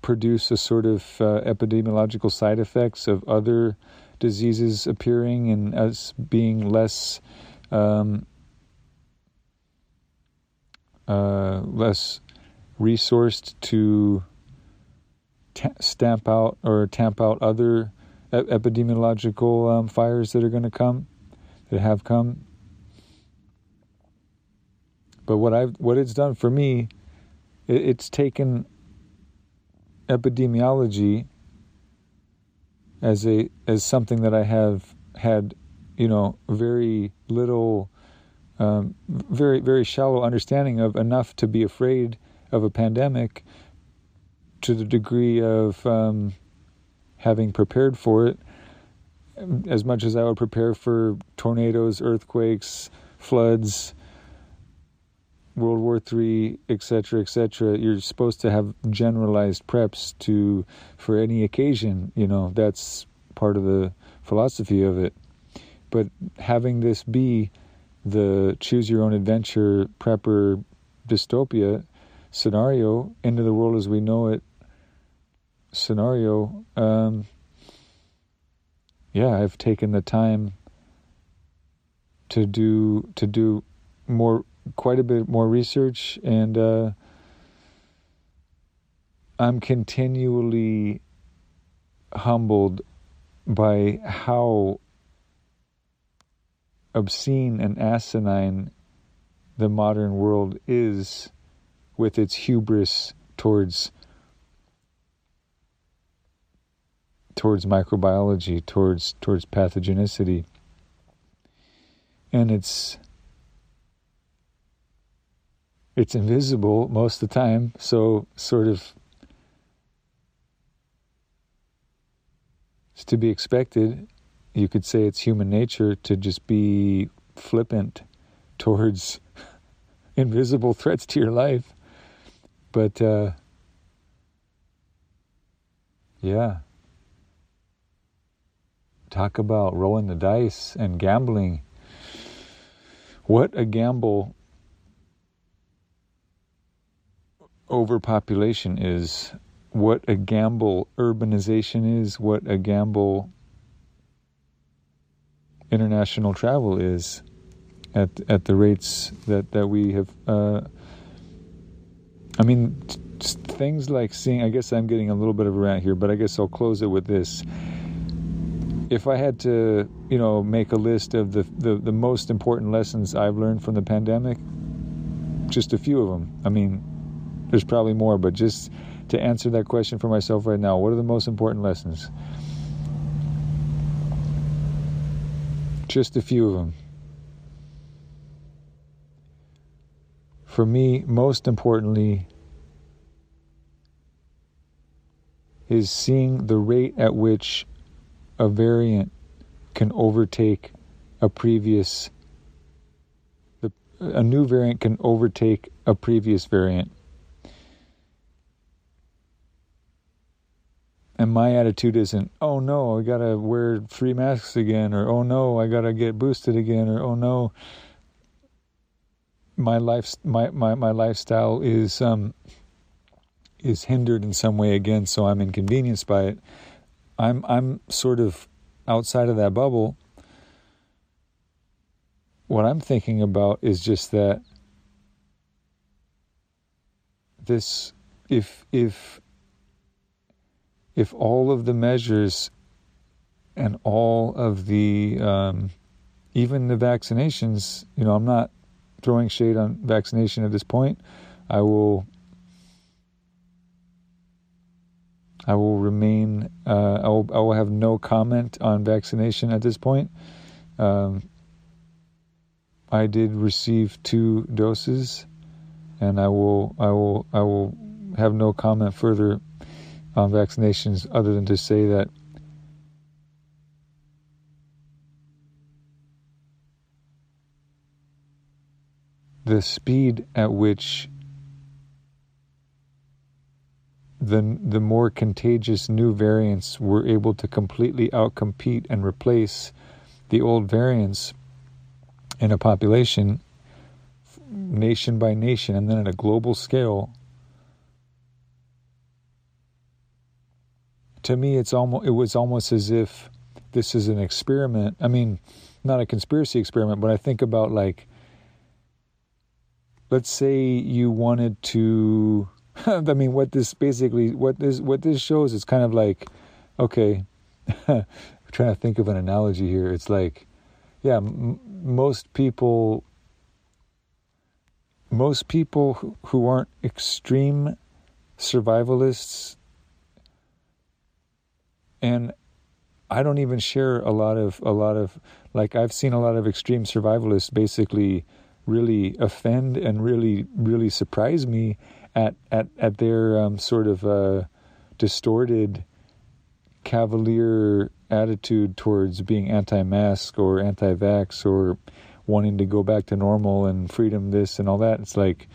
B: produce a sort of uh, epidemiological side effects of other diseases appearing and us being less um, uh, less resourced to t- stamp out or tamp out other epidemiological um, fires that are going to come, that have come. But what I've what it's done for me, it, it's taken epidemiology as a as something that I have had, you know, very little um, very very shallow understanding of enough to be afraid of a pandemic to the degree of um, having prepared for it as much as I would prepare for tornadoes, earthquakes, floods, World War III, etc., etc. You're supposed to have generalized preps to for any occasion. You know that's part of the philosophy of it. But having this be the choose your own adventure prepper dystopia scenario into the world as we know it scenario um, yeah i've taken the time to do to do more quite a bit more research and uh, i'm continually humbled by how obscene and asinine the modern world is with its hubris towards towards microbiology towards towards pathogenicity. And it's it's invisible most of the time so sort of it's to be expected you could say it's human nature to just be flippant towards invisible threats to your life. But uh, yeah, talk about rolling the dice and gambling. What a gamble overpopulation is, what a gamble urbanization is, what a gamble international travel is at at the rates that that we have. Uh, I mean, things like seeing. I guess I'm getting a little bit of a rant here, but I guess I'll close it with this. If I had to, you know, make a list of the, the, the most important lessons I've learned from the pandemic, just a few of them. I mean, there's probably more, but just to answer that question for myself right now, what are the most important lessons? Just a few of them. For me, most importantly, is seeing the rate at which a variant can overtake a previous a new variant can overtake a previous variant And my attitude isn't, oh no, I gotta wear three masks again, or oh no, I gotta get boosted again, or oh no. my life my, my, my lifestyle is um is hindered in some way again so I'm inconvenienced by it I'm I'm sort of outside of that bubble what I'm thinking about is just that this if if if all of the measures and all of the um, even the vaccinations you know i'm not throwing shade on vaccination at this point. I will i will remain uh, I, will, I will have no comment on vaccination at this point. Um, i did receive two doses and i will i will i will have no comment further on vaccinations other than to say that the speed at which the the more contagious new variants were able to completely outcompete and replace the old variants in a population nation by nation and then at a global scale to me it's almost it was almost as if this is an experiment i mean not a conspiracy experiment but i think about like let's say you wanted to I mean what this basically what this what this shows is kind of like okay I'm trying to think of an analogy here. It's like yeah m- most people most people who, who aren't extreme survivalists and I don't even share a lot of a lot of like I've seen a lot of extreme survivalists basically really offend and really really surprise me at at at their um, sort of uh, distorted cavalier attitude towards being anti-mask or anti-vax or wanting to go back to normal and freedom this and all that. It's like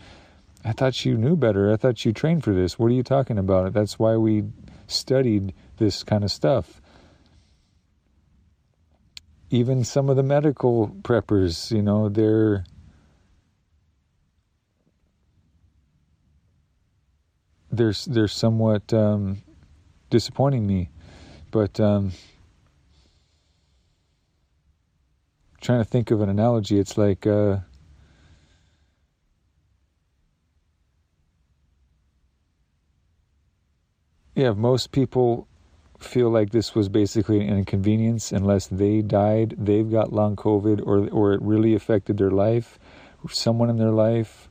B: i thought you knew better. I thought you trained for this. What are you talking about? That's why we studied this kind of stuff even some of the medical preppers you know they're they're they're somewhat um, disappointing me, but um, trying to think of an analogy, it's like. Uh, yeah, most people feel like this was basically an inconvenience unless they died, they've got long COVID, or or it really affected their life, someone in their life.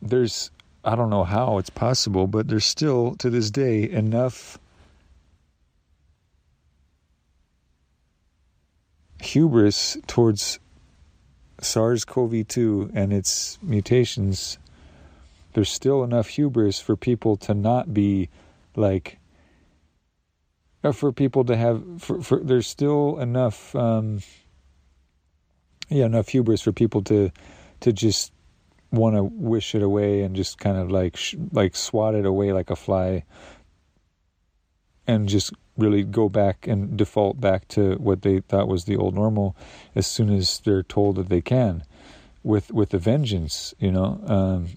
B: There's I don't know how it's possible, but there's still to this day enough hubris towards SARS CoV 2 and its mutations. There's still enough hubris for people to not be like, for people to have, for, for there's still enough, um, yeah, enough hubris for people to, to just want to wish it away and just kind of like sh- like swat it away like a fly and just really go back and default back to what they thought was the old normal as soon as they're told that they can with with a vengeance you know um,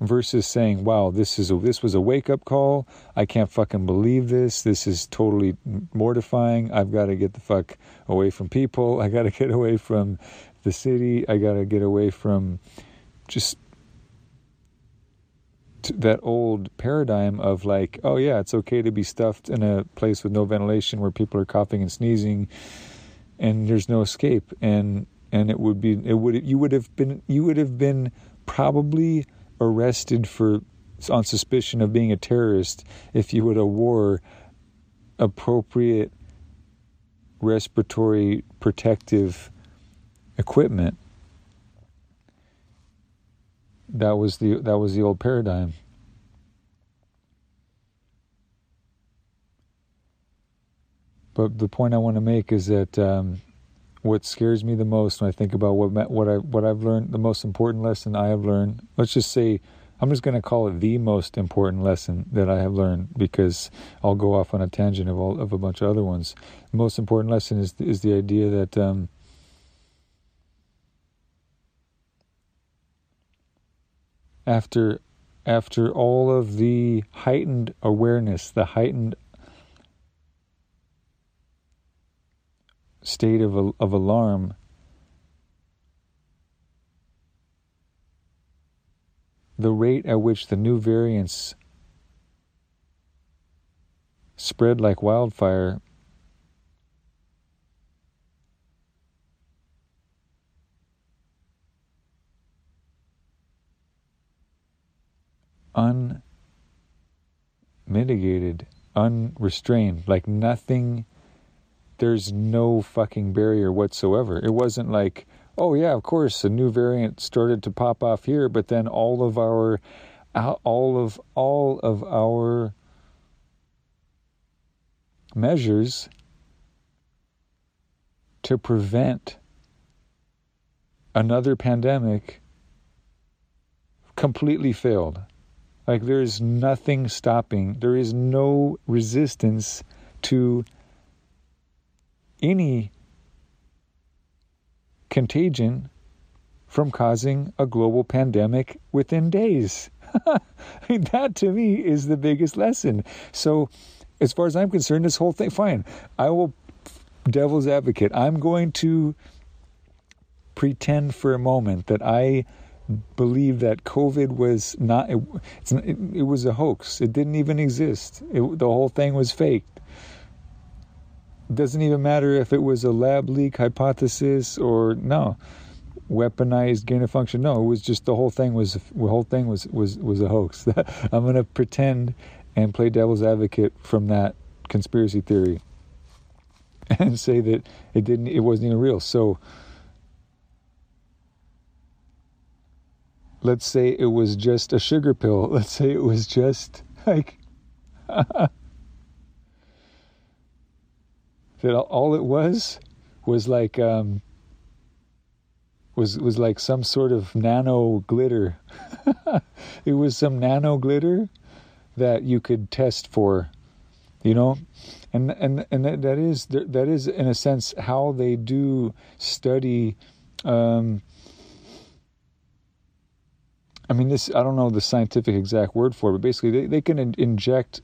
B: versus saying wow this is a this was a wake up call i can't fucking believe this this is totally mortifying i've got to get the fuck away from people i got to get away from the city. I got to get away from just that old paradigm of like, oh yeah, it's okay to be stuffed in a place with no ventilation where people are coughing and sneezing, and there's no escape. And and it would be it would you would have been you would have been probably arrested for on suspicion of being a terrorist if you would have wore appropriate respiratory protective equipment. That was the that was the old paradigm. But the point I want to make is that um, what scares me the most when I think about what what I what I've learned, the most important lesson I have learned. Let's just say I'm just going to call it the most important lesson that I have learned because I'll go off on a tangent of all of a bunch of other ones. The most important lesson is is the idea that um, after after all of the heightened awareness, the heightened state of of alarm. The rate at which the new variants spread like wildfire unmitigated, unrestrained, like nothing, there's no fucking barrier whatsoever. It wasn't like, oh yeah, of course, a new variant started to pop off here, but then all of our, all of all of our measures to prevent another pandemic completely failed. Like there is nothing stopping, there is no resistance to any contagion from causing a global pandemic within days. that to me is the biggest lesson. So, as far as I'm concerned, this whole thing, fine. I will, devil's advocate, I'm going to pretend for a moment that I believe that COVID was not, it, it, it was a hoax. It didn't even exist. It, the whole thing was faked. Doesn't even matter if it was a lab leak hypothesis or no weaponized gain of function. No, it was just the whole thing was the whole thing was was was a hoax. I'm going to pretend and play devil's advocate from that conspiracy theory and say that it didn't it wasn't even real. So let's say it was just a sugar pill. Let's say it was just like that all it was was like um, was was like some sort of nano glitter. it was some nano glitter that you could test for, you know, and and and that, that is that is in a sense how they do study. Um, I mean, this I don't know the scientific exact word for it, but basically they, they can in, inject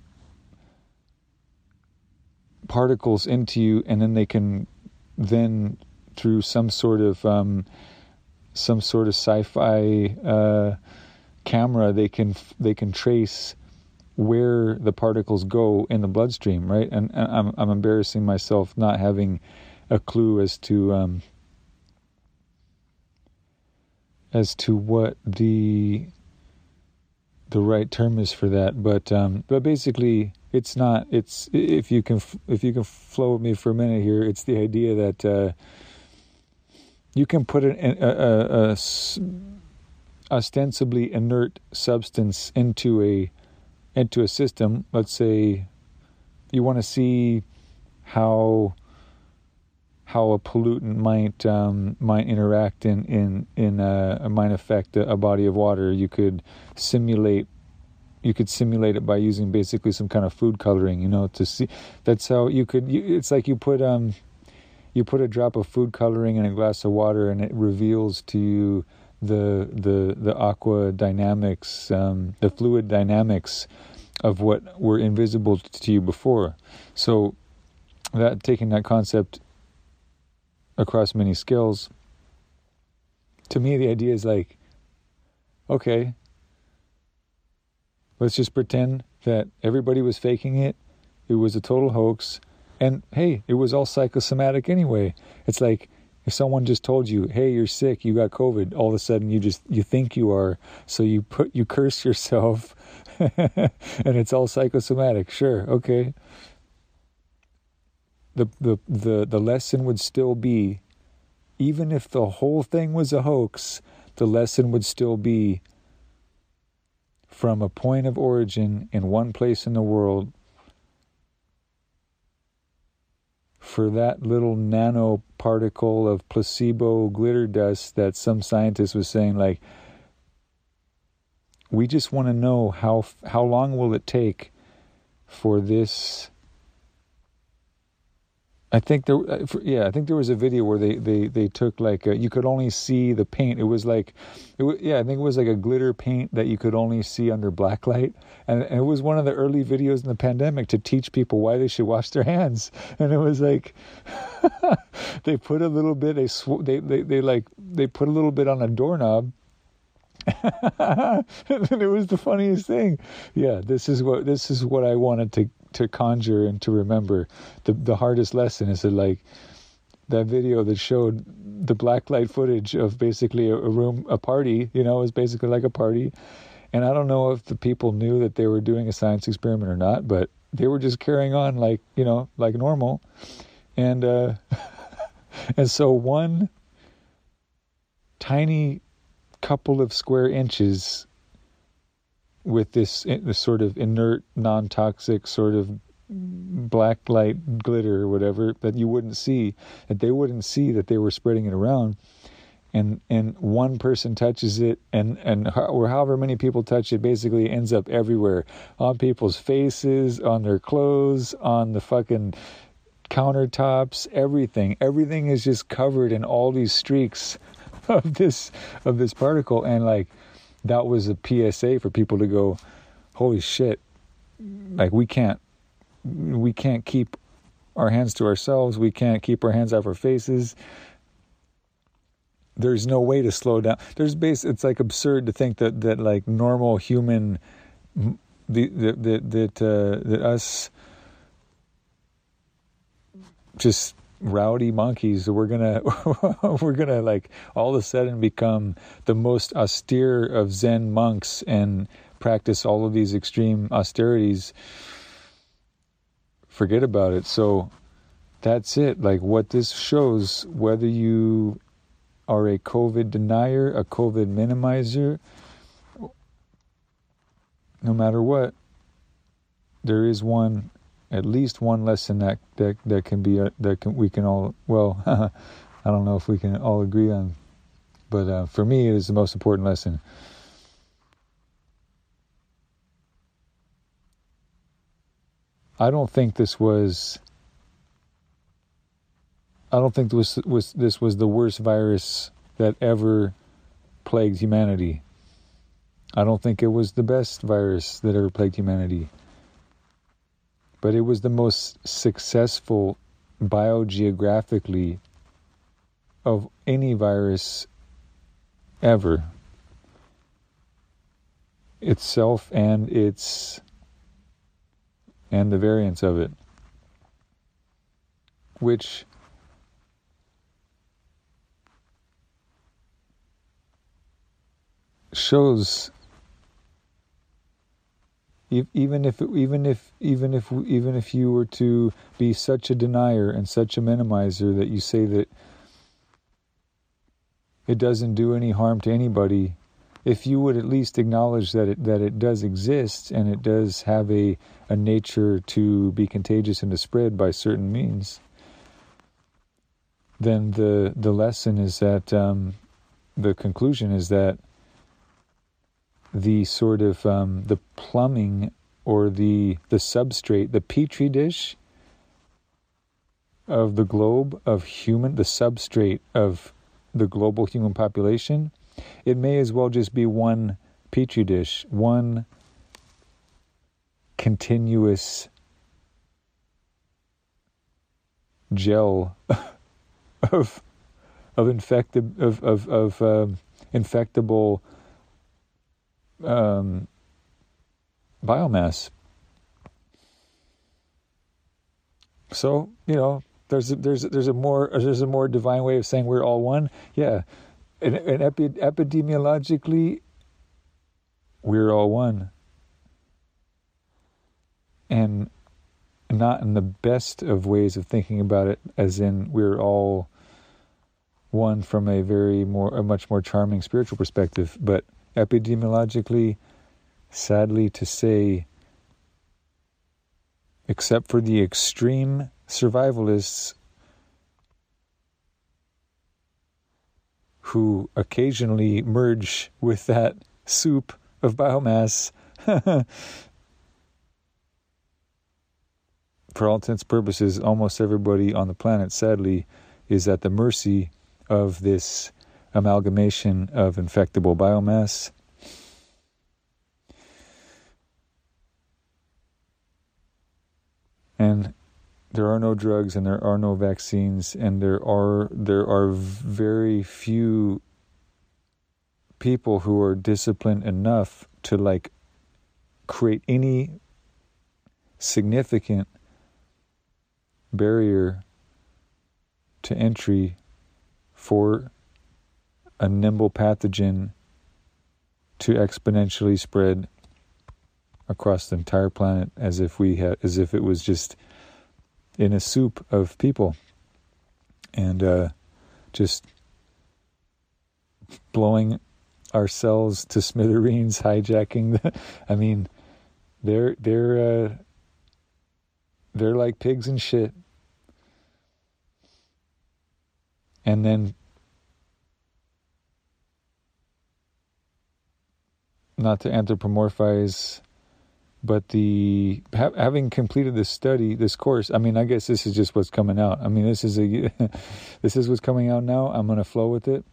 B: particles into you, and then they can then through some sort of um, some sort of sci-fi uh, camera, they can they can trace where the particles go in the bloodstream, right? And, and I'm I'm embarrassing myself not having a clue as to um, as to what the the right term is for that, but um, but basically it's not. It's if you can if you can flow with me for a minute here. It's the idea that uh, you can put an, a, a, a ostensibly inert substance into a into a system. Let's say you want to see how how a pollutant might um, might interact in in in a, might affect a, a, body of water. You could simulate you could simulate it by using basically some kind of food coloring, you know, to see. That's how you could. You, it's like you put um, you put a drop of food coloring in a glass of water, and it reveals to you the the the aqua dynamics, um, the fluid dynamics of what were invisible to you before. So that taking that concept across many skills, to me the idea is like, okay, Let's just pretend that everybody was faking it. It was a total hoax. And hey, it was all psychosomatic anyway. It's like if someone just told you, "Hey, you're sick, you got COVID," all of a sudden you just you think you are, so you put you curse yourself, and it's all psychosomatic. Sure, okay. The the the the lesson would still be, even if the whole thing was a hoax, the lesson would still be from a point of origin in one place in the world for that little nanoparticle of placebo glitter dust that some scientist was saying like we just want to know how how long will it take for this I think there, uh, yeah, I think there was a video where they they they took like a, you could only see the paint. It was like, it was, yeah, I think it was like a glitter paint that you could only see under blacklight, and, and it was one of the early videos in the pandemic to teach people why they should wash their hands. And it was like, they put a little bit, they sw- they they they like they put a little bit on a doorknob. and it was the funniest thing. Yeah, this is what this is what I wanted to to conjure and to remember. The the hardest lesson is that like that video that showed the black light footage of basically a, a room a party, you know, was basically like a party. And I don't know if the people knew that they were doing a science experiment or not, but they were just carrying on like, you know, like normal. And uh and so one tiny couple of square inches with this eh, this sort of inert, non-toxic sort of black light glitter or whatever that you wouldn't see, that they wouldn't see that they were spreading it around. And and one person touches it, and and or however many people touch it, basically ends up everywhere on people's faces, on their clothes, on the fucking countertops, everything. Everything is just covered in all these streaks of this of this particle, and like that was a PSA for people to go, holy shit, like we can't, we can't keep our hands to ourselves. We can't keep our hands off our faces. There's no way to slow down. There's base. It's like absurd to think that that like normal human, the that that that, uh, that us just rowdy monkeys we're gonna we're gonna like all of a sudden become the most austere of zen monks and practice all of these extreme austerities. Forget about it. So that's it. Like what this shows whether you are a covid denier a covid minimizer no matter what there is one at least one lesson that that that can be uh, that can we can all well I don't know if we can all agree on but uh, for me it is the most important lesson I don't think this was I don't think this was this was the worst virus that ever plagued humanity. I don't think it was the best virus that ever plagued humanity but it was the most successful biogeographically of any virus ever. Itself and its and the variants of it. Which shows even if even if even if even if you were to be such a denier and such a minimizer that you say that it doesn't do any harm to anybody if you would at least acknowledge that it that it does exist and it does have a a nature to be contagious and to spread by certain means then the the lesson is that um, the conclusion is that the sort of um, the plumbing or the the substrate, the petri dish of the globe of human, the substrate of the global human population, it may as well just be one petri dish, one continuous gel of of infected of of of um, infectable um, biomass. So you know, there's a, there's a, there's a more there's a more divine way of saying we're all one. Yeah, and, and epi, epidemiologically, we're all one, and not in the best of ways of thinking about it, as in we're all one from a very more a much more charming spiritual perspective, but epidemiologically, sadly to say, except for the extreme survivalists who occasionally merge with that soup of biomass. For all intents and purposes, almost everybody on the planet, sadly, is at the mercy of this amalgamation of infectable biomass. And there are no drugs and there are no vaccines and there are there are very few people who are disciplined enough to like create any significant barrier to entry for a nimble pathogen to exponentially spread across the entire planet as if we had as if it was just in a soup of people and uh, just blowing ourselves to smithereens, hijacking the. I mean, they're they're uh, they're like pigs and shit, and then not to anthropomorphize but the ha, having completed this study, this course, I mean, I guess this is just what's coming out. I mean, this is a this is what's coming out now. I'm to flow with it.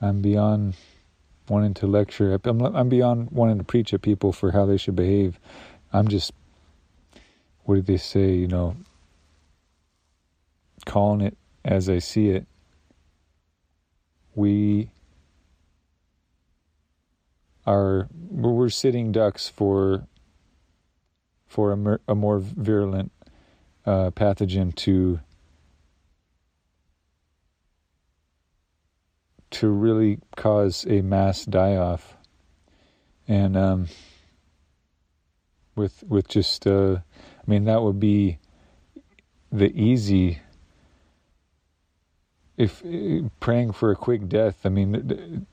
B: I'm beyond wanting to lecture. I'm, I'm beyond wanting to preach at people for how they should behave. I'm just, what did they say? You know, calling it as I see it. We are we're sitting ducks for for a, a more virulent uh, pathogen to to really cause a mass die off. And um, with with just uh, I mean that would be the easy if uh, praying for a quick death. I mean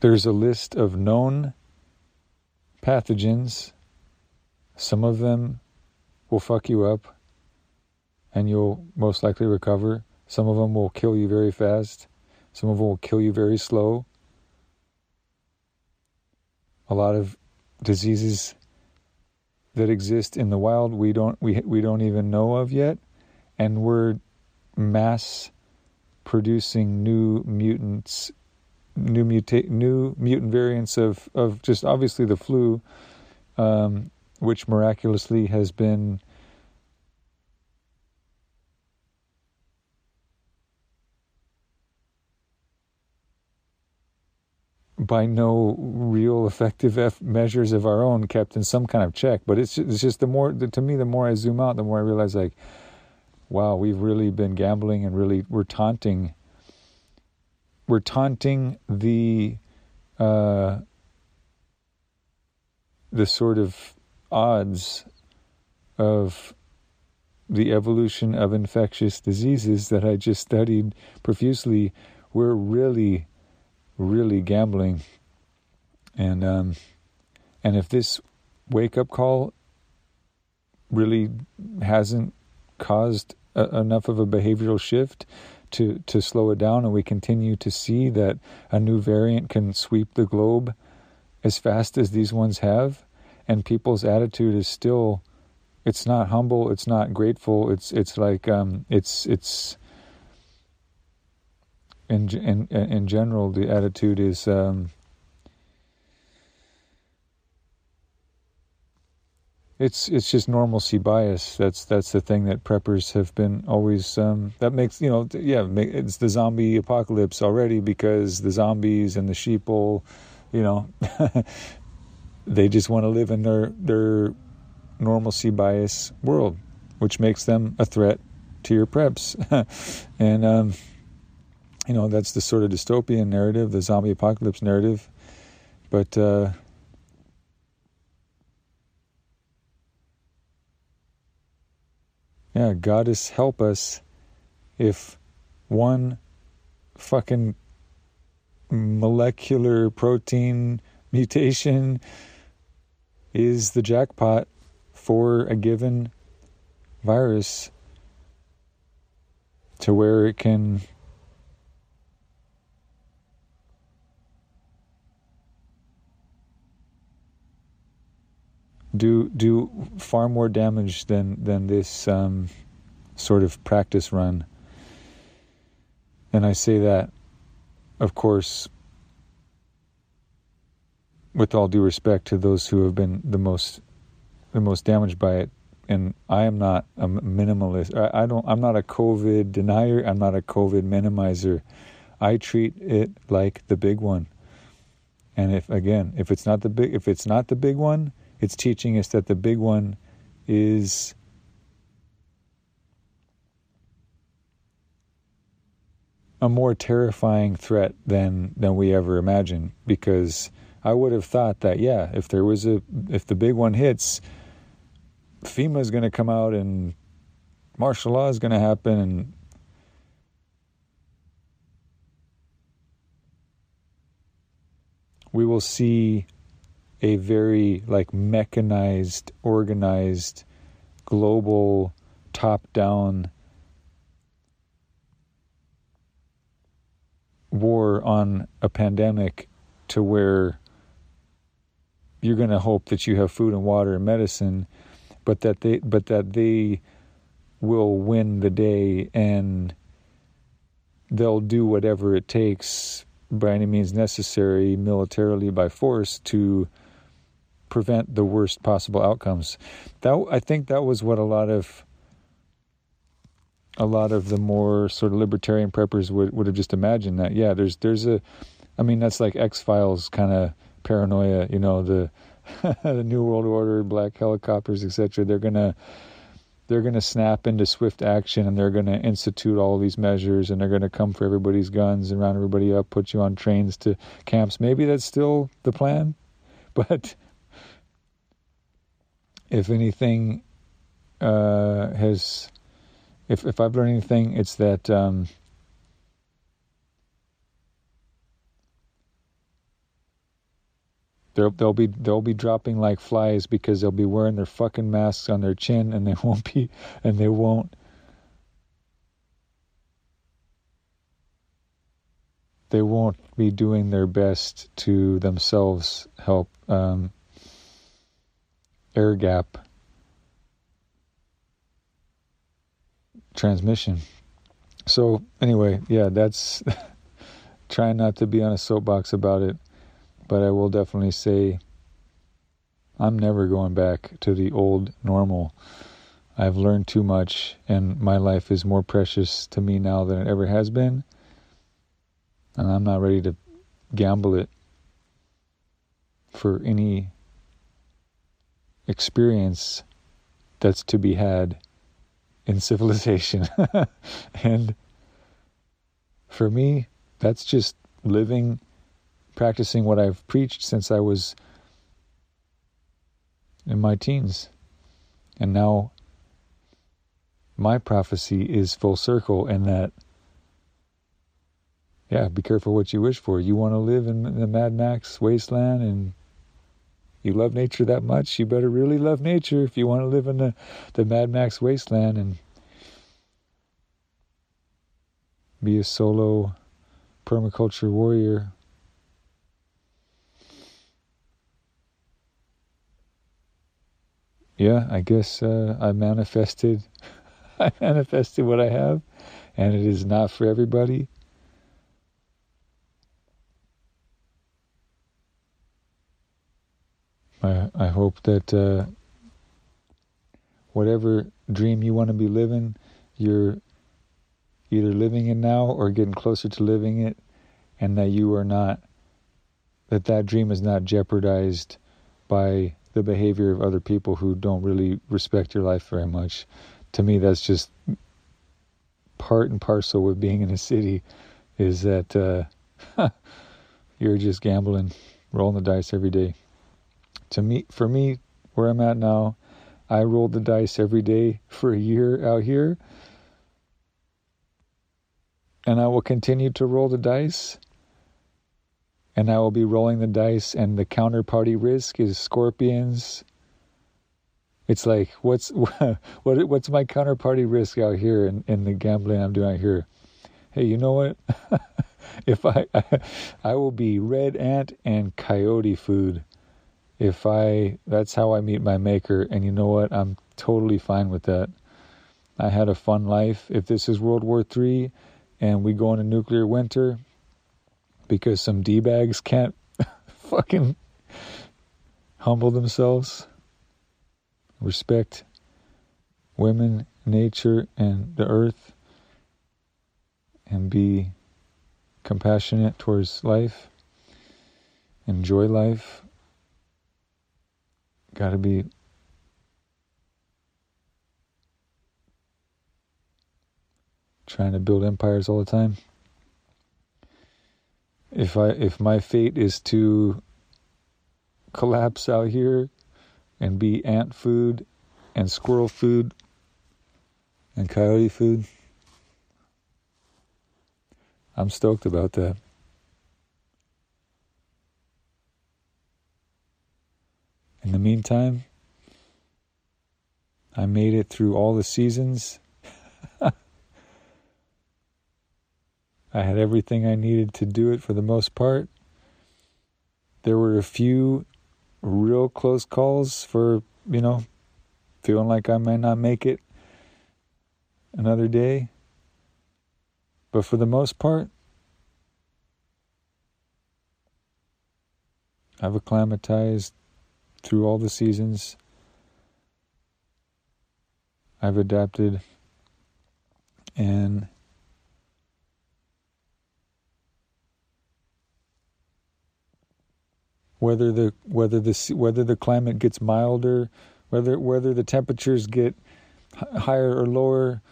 B: there's a list of known pathogens. Some of them will fuck you up and you'll most likely recover. Some of them will kill you very fast. Some of them will kill you very slow. A lot of diseases that exist in the wild we don't we we don't even know of yet, and we're mass producing new mutants, new muta- new mutant variants of of just obviously the flu, um, which miraculously has been by no real effective measures of our own kept in some kind of check. But it's just, it's just the more to me, the more I zoom out, the more I realize like, wow, we've really been gambling and really we're taunting. We're taunting the uh, the sort of odds of the evolution of infectious diseases that I just studied profusely. We're really really gambling. And um, and if this wake up call really hasn't caused a, enough of a behavioral shift to to slow it down, and we continue to see that a new variant can sweep the globe as fast as these ones have, and people's attitude is still it's not humble, it's not grateful, it's it's like um, it's it's in in in general, the attitude is um, it's it's just normalcy bias. That's that's the thing that preppers have been always. Um, that makes you know yeah it's the zombie apocalypse already because the zombies and the sheeple, you know, they just want to live in their their normalcy bias world, which makes them a threat to your preps, and. Um, you know that's the sort of dystopian narrative, the zombie apocalypse narrative, but. Uh, yeah, goddess help us if one fucking molecular protein mutation is the jackpot for a given virus to where it can do do far more damage than than this um, sort of practice run. And I say that, of course, with all due respect to those who have been the most the most damaged by it. And I am not a minimalist. I, I don't. I'm not a COVID denier. I'm not a COVID minimizer. I treat it like the big one. And if again, if it's not the big, if it's not the big one, it's teaching us that the big one is a more terrifying threat than than we ever imagined. Because I would have thought that yeah if there was a if the big one hits FEMA is going to come out and martial law is going to happen and we will see a very like mechanized, organized, global, top-down war on a pandemic to where you're going to hope that you have food and water and medicine but that they but that they will win the day and they'll do whatever it takes by any means necessary militarily by force to prevent the worst possible outcomes. That I think that was what a lot of a lot of the more sort of libertarian preppers would would have just imagined that yeah there's there's a I mean that's like X Files kind of paranoia you know the the new world order black helicopters etc they're gonna they're going to snap into swift action and they're going to institute all these measures and they're going to come for everybody's guns and round everybody up, put you on trains to camps. Maybe that's still the plan, but if anything uh, has, if if I've learned anything, it's that um, they'll they'll be they'll be dropping like flies because they'll be wearing their fucking masks on their chin and they won't be and they won't they won't be doing their best to themselves help um, air gap transmission. So anyway, yeah, that's trying not to be on a soapbox about it, but I will definitely say I'm never going back to the old normal. I've learned too much and my life is more precious to me now than it ever has been. And I'm not ready to gamble it for any experience that's to be had in civilization. and for me, that's just living, practicing what I've preached since I was in my teens. And now my prophecy is full circle in that, yeah, be careful what you wish for. You want to live in the Mad Max wasteland and you love nature that much, you better really love nature if you want to live in the, the Mad Max wasteland and be a solo permaculture warrior. Yeah, I guess uh, I manifested. I manifested what I have, and it is not for everybody. I, I hope that uh, whatever dream you want to be living, you're either living it now or getting closer to living it, and that you are not, that that dream is not jeopardized by the behavior of other people who don't really respect your life very much. To me, that's just part and parcel with being in a city is that uh, you're just gambling, rolling the dice every day to me, for me, where I'm at now, I rolled the dice every day for a year out here. And I will continue to roll the dice. And I will be rolling the dice, and the counterparty risk is scorpions. It's like, what's what, what's my counterparty risk out here in, in the gambling I'm doing out here? Hey, you know what? if I, I I will be red ant and coyote food if I that's how I meet my maker and you know what I'm totally fine with that. I had a fun life. If this is World War 3 and we go into nuclear winter because some D-bags can't fucking humble themselves, respect women, nature and the earth and be compassionate towards life, enjoy life Got to be trying to build empires all the time. If I if my fate is to collapse out here and be ant food and squirrel food and coyote food, I'm stoked about that. In the meantime, I made it through all the seasons. I had everything I needed to do it for the most part. There were a few real close calls for, you know, feeling like I might not make it another day. But for the most part, I've acclimatized through all the seasons. I've adapted and whether the whether the whether the climate gets milder, whether whether the temperatures get higher or lower,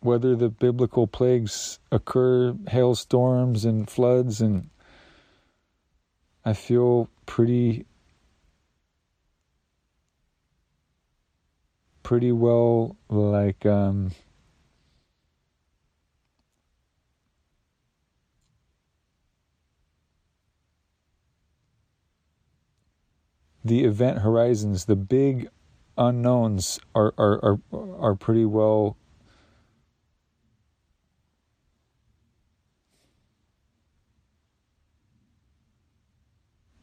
B: whether the biblical plagues occur, hailstorms and floods and I feel pretty pretty well like um the event horizons, the big unknowns are are are, are pretty well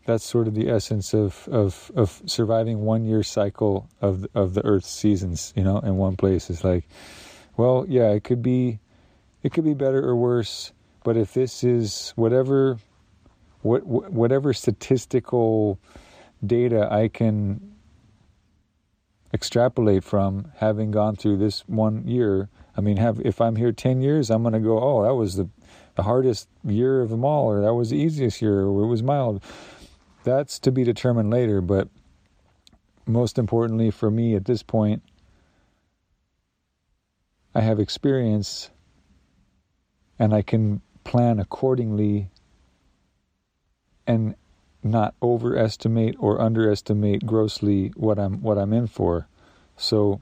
B: that's sort of the essence of, of, of surviving one year cycle of of the Earth's seasons. You know, in one place, it's like, well, yeah, it could be, it could be better or worse. But if this is whatever, what whatever statistical data I can extrapolate from having gone through this one year. I mean, have if I'm here ten years, I'm going to go, oh, that was the the hardest year of them all, or that was the easiest year, or it was mild that's to be determined later, but most importantly for me at this point, I have experience and I can plan accordingly and not overestimate or underestimate grossly what I'm what I'm in for. So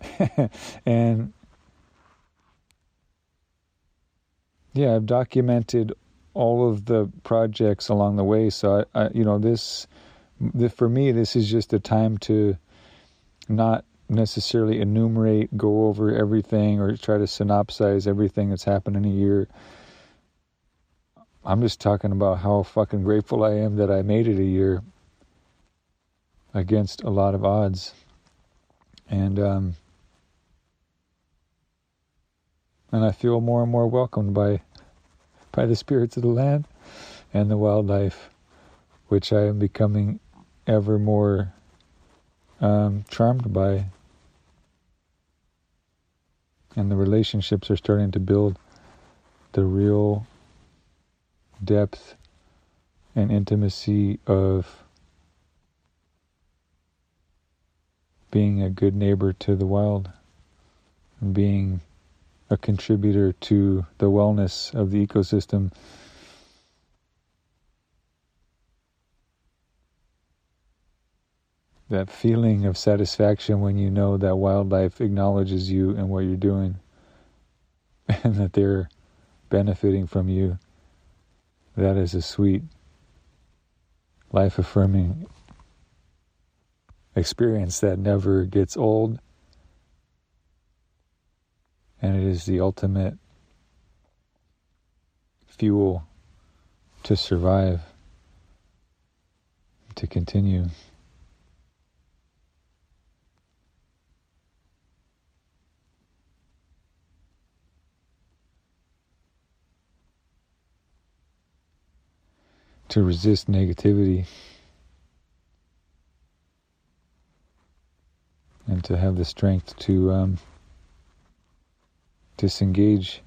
B: and yeah, I've documented all of the projects along the way. So I, I you know, this, for me, this is just a time to not necessarily enumerate, go over everything, or try to synopsize everything that's happened in a year. I'm just talking about how fucking grateful I am that I made it a year against a lot of odds. And um, and I feel more and more welcomed by by the spirits of the land and the wildlife, which I am becoming ever more um, charmed by. And the relationships are starting to build the real depth and intimacy of being a good neighbor to the wild and being a contributor to the wellness of the ecosystem. That feeling of satisfaction when you know that wildlife acknowledges you and what you're doing and that they're benefiting from you, that is a sweet, life affirming experience that never gets old and it is the ultimate fuel to survive to continue. To resist negativity and to have the strength to um, disengage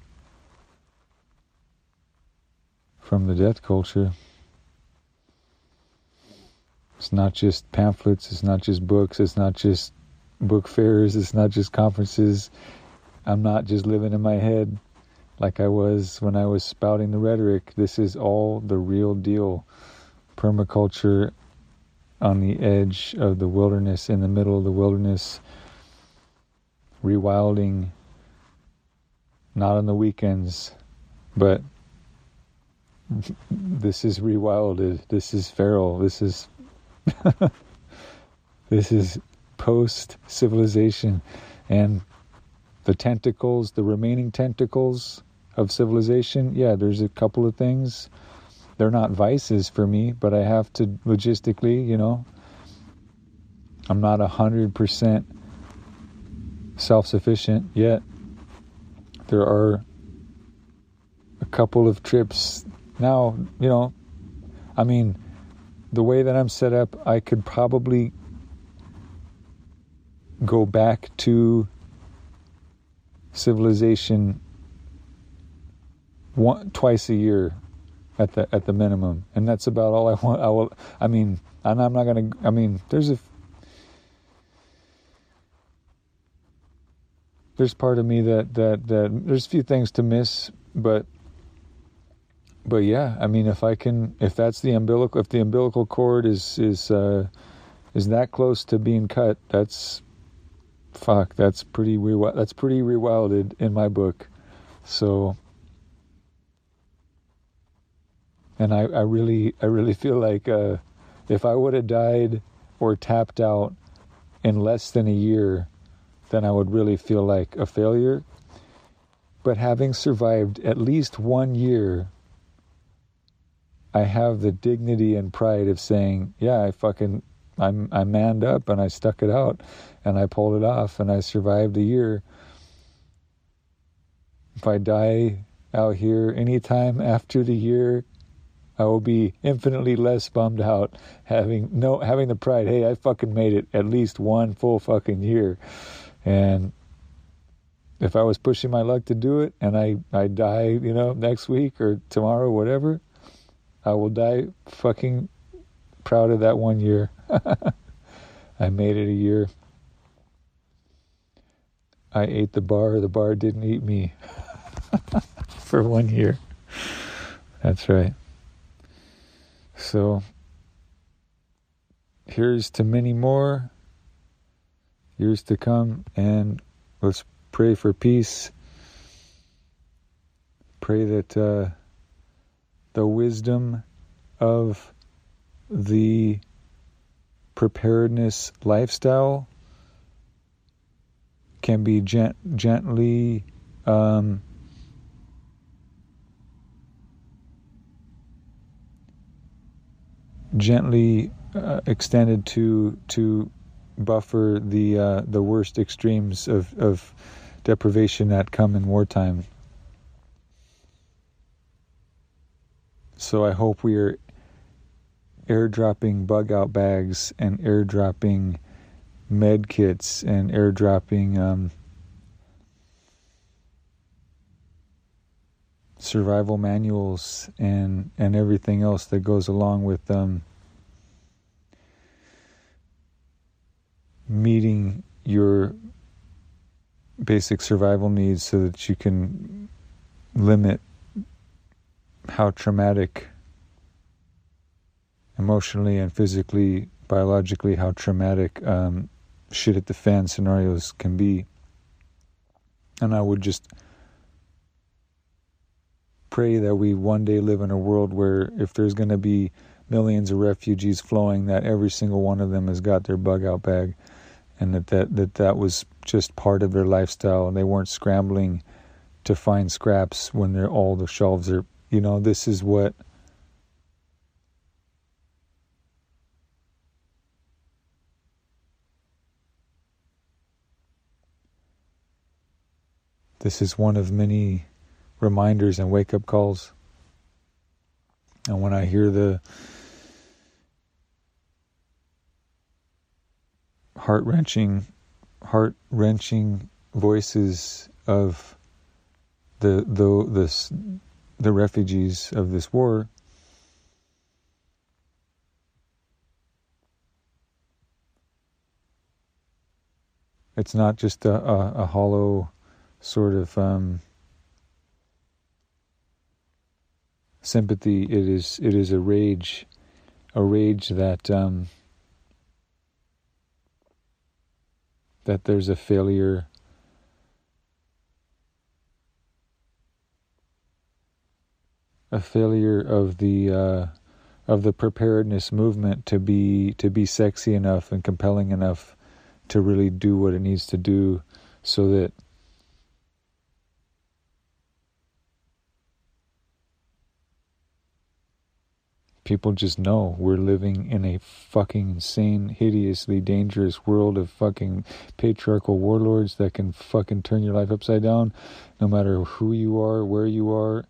B: from the death culture. It's not just pamphlets, it's not just books, it's not just book fairs, it's not just conferences. I'm not just living in my head like I was when I was spouting the rhetoric. This is all the real deal. Permaculture on the edge of the wilderness, in the middle of the wilderness, rewilding, not on the weekends, but this is rewilded. This is feral. This is this is post civilization and the tentacles, the remaining tentacles of civilization, yeah, there's a couple of things. They're not vices for me, but I have to logistically, you know, I'm not a hundred percent self-sufficient yet. There are a couple of trips now, you know, I mean, the way that I'm set up, I could probably go back to civilization one twice a year at the at the minimum, and that's about all I want. I will. I mean, and I'm not gonna. I mean, there's a there's part of me that that that there's a few things to miss, but but yeah, I mean, if I can, if that's the umbilical, if the umbilical cord is is uh, is that close to being cut, that's fuck. That's pretty re- That's pretty rewilded in my book. So and I, I really I really feel like uh, if I would have died or tapped out in less than a year, then I would really feel like a failure. But having survived at least one year, I have the dignity and pride of saying, yeah, I fucking I'm I manned up and I stuck it out and I pulled it off and I survived a year. If I die out here anytime after the year, I will be infinitely less bummed out having no having the pride. Hey, I fucking made it at least one full fucking year, and if I was pushing my luck to do it and I I die, you know, next week or tomorrow, whatever, I will die fucking proud of that one year. I made it a year. I ate the bar, the bar didn't eat me for one year. That's right. So here's to many more years to come, and let's pray for peace. Pray that uh, the wisdom of the preparedness lifestyle can be gent- gently um, gently uh, extended to to buffer the uh, the worst extremes of, of deprivation that come in wartime. So I hope we are airdropping bug out bags and airdropping med kits and airdropping um, survival manuals and and everything else that goes along with them um, meeting your basic survival needs so that you can limit how traumatic emotionally and physically biologically how traumatic um, shit at the fan scenarios can be. And I would just pray that we one day live in a world where if there's going to be millions of refugees flowing, that every single one of them has got their bug out bag, and that that that, that was just part of their lifestyle, and they weren't scrambling to find scraps when they're all the shelves are. You know, this is what. This is one of many reminders and wake up calls. And when I hear the heart wrenching, heart wrenching voices of the the this the refugees of this war, it's not just a, a, a hollow sort of um, sympathy. It is it is a rage, a rage that um, that there's a failure. A failure of the uh, of the preparedness movement to be to be sexy enough and compelling enough to really do what it needs to do, so that people just know we're living in a fucking insane, hideously dangerous world of fucking patriarchal warlords that can fucking turn your life upside down no matter who you are, where you are.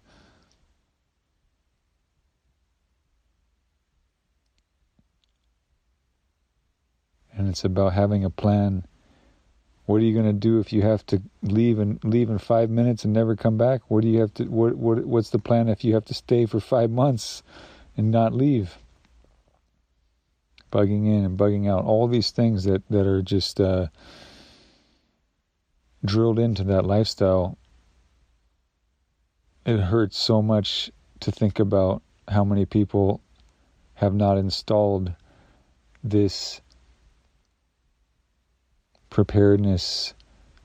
B: And it's about having a plan. What are you going to do if you have to leave and leave in 5 minutes and never come back? What do you have to what what what's the plan if you have to stay for 5 months? And not leave. Bugging in and bugging out. All these things that, that are just uh, drilled into that lifestyle. It hurts so much to think about how many people have not installed this preparedness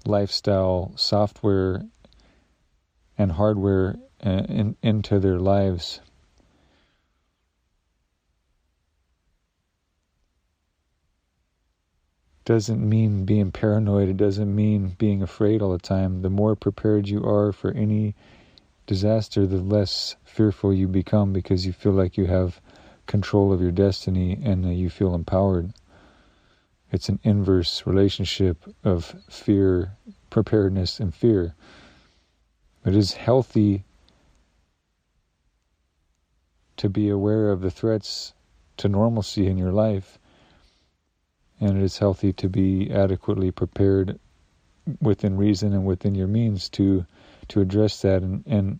B: lifestyle software and hardware uh, in, into their lives. Doesn't mean being paranoid. It doesn't mean being afraid all the time. The more prepared you are for any disaster, the less fearful you become because you feel like you have control of your destiny and uh, you feel empowered. It's an inverse relationship of fear, preparedness, and fear. It is healthy to be aware of the threats to normalcy in your life and it is healthy to be adequately prepared within reason and within your means to to address that and, and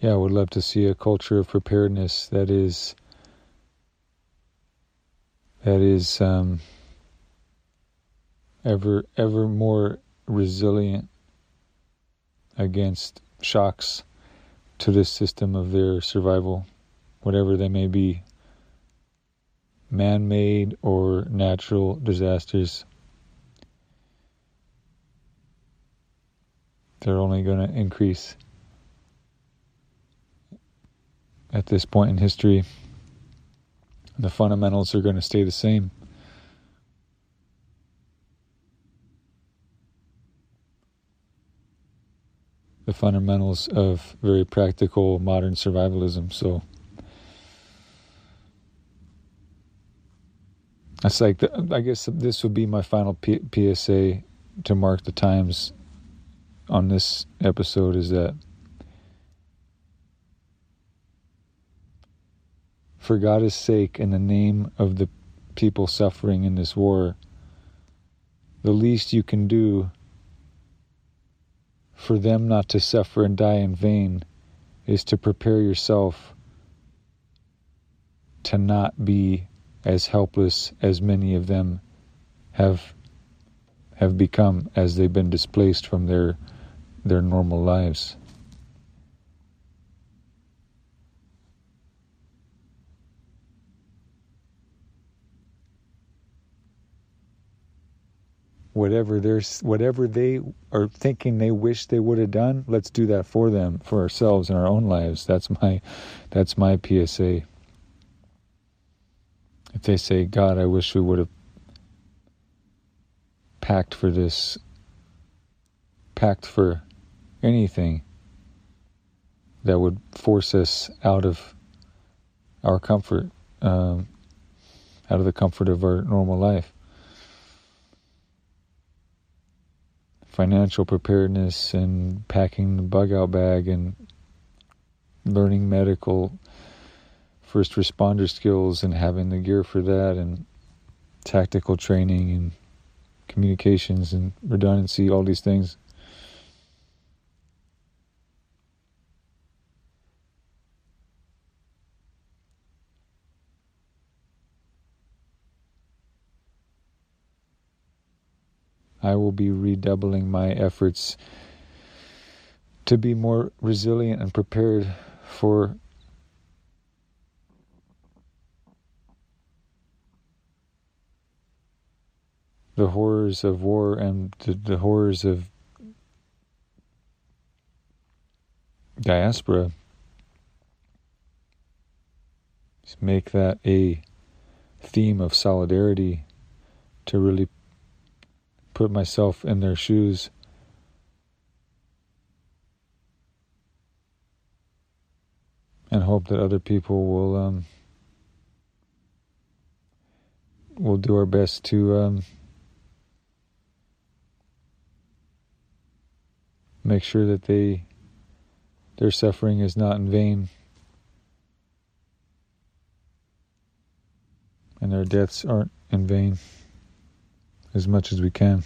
B: yeah, I would love to see a culture of preparedness that is that is um, ever ever more resilient against shocks to this system of their survival, whatever they may be man made or natural disasters. They're only going to increase at this point in history. The fundamentals are going to stay the same. The fundamentals of very practical modern survivalism. So that's like the, I guess this would be my final P- PSA to mark the times on this episode is that for God's sake, in the name of the people suffering in this war, the least you can do for them not to suffer and die in vain is to prepare yourself to not be as helpless as many of them have have become as they've been displaced from their their normal lives. Whatever they're whatever they are thinking they wish they would have done let's do that for them for ourselves in our own lives. That's my that's my psa if they say god i wish we would have packed for this packed for anything that would force us out of our comfort um, out of the comfort of our normal life financial preparedness and packing the bug out bag and learning medical first responder skills and having the gear for that and tactical training and communications and redundancy, all these things. I will be redoubling my efforts to be more resilient and prepared for the horrors of war and the, the horrors of diaspora. Make that a theme of solidarity to really put myself in their shoes. And hope that other people will um, will do our best to um, make sure that they their suffering is not in vain and their deaths aren't in vain as much as we can.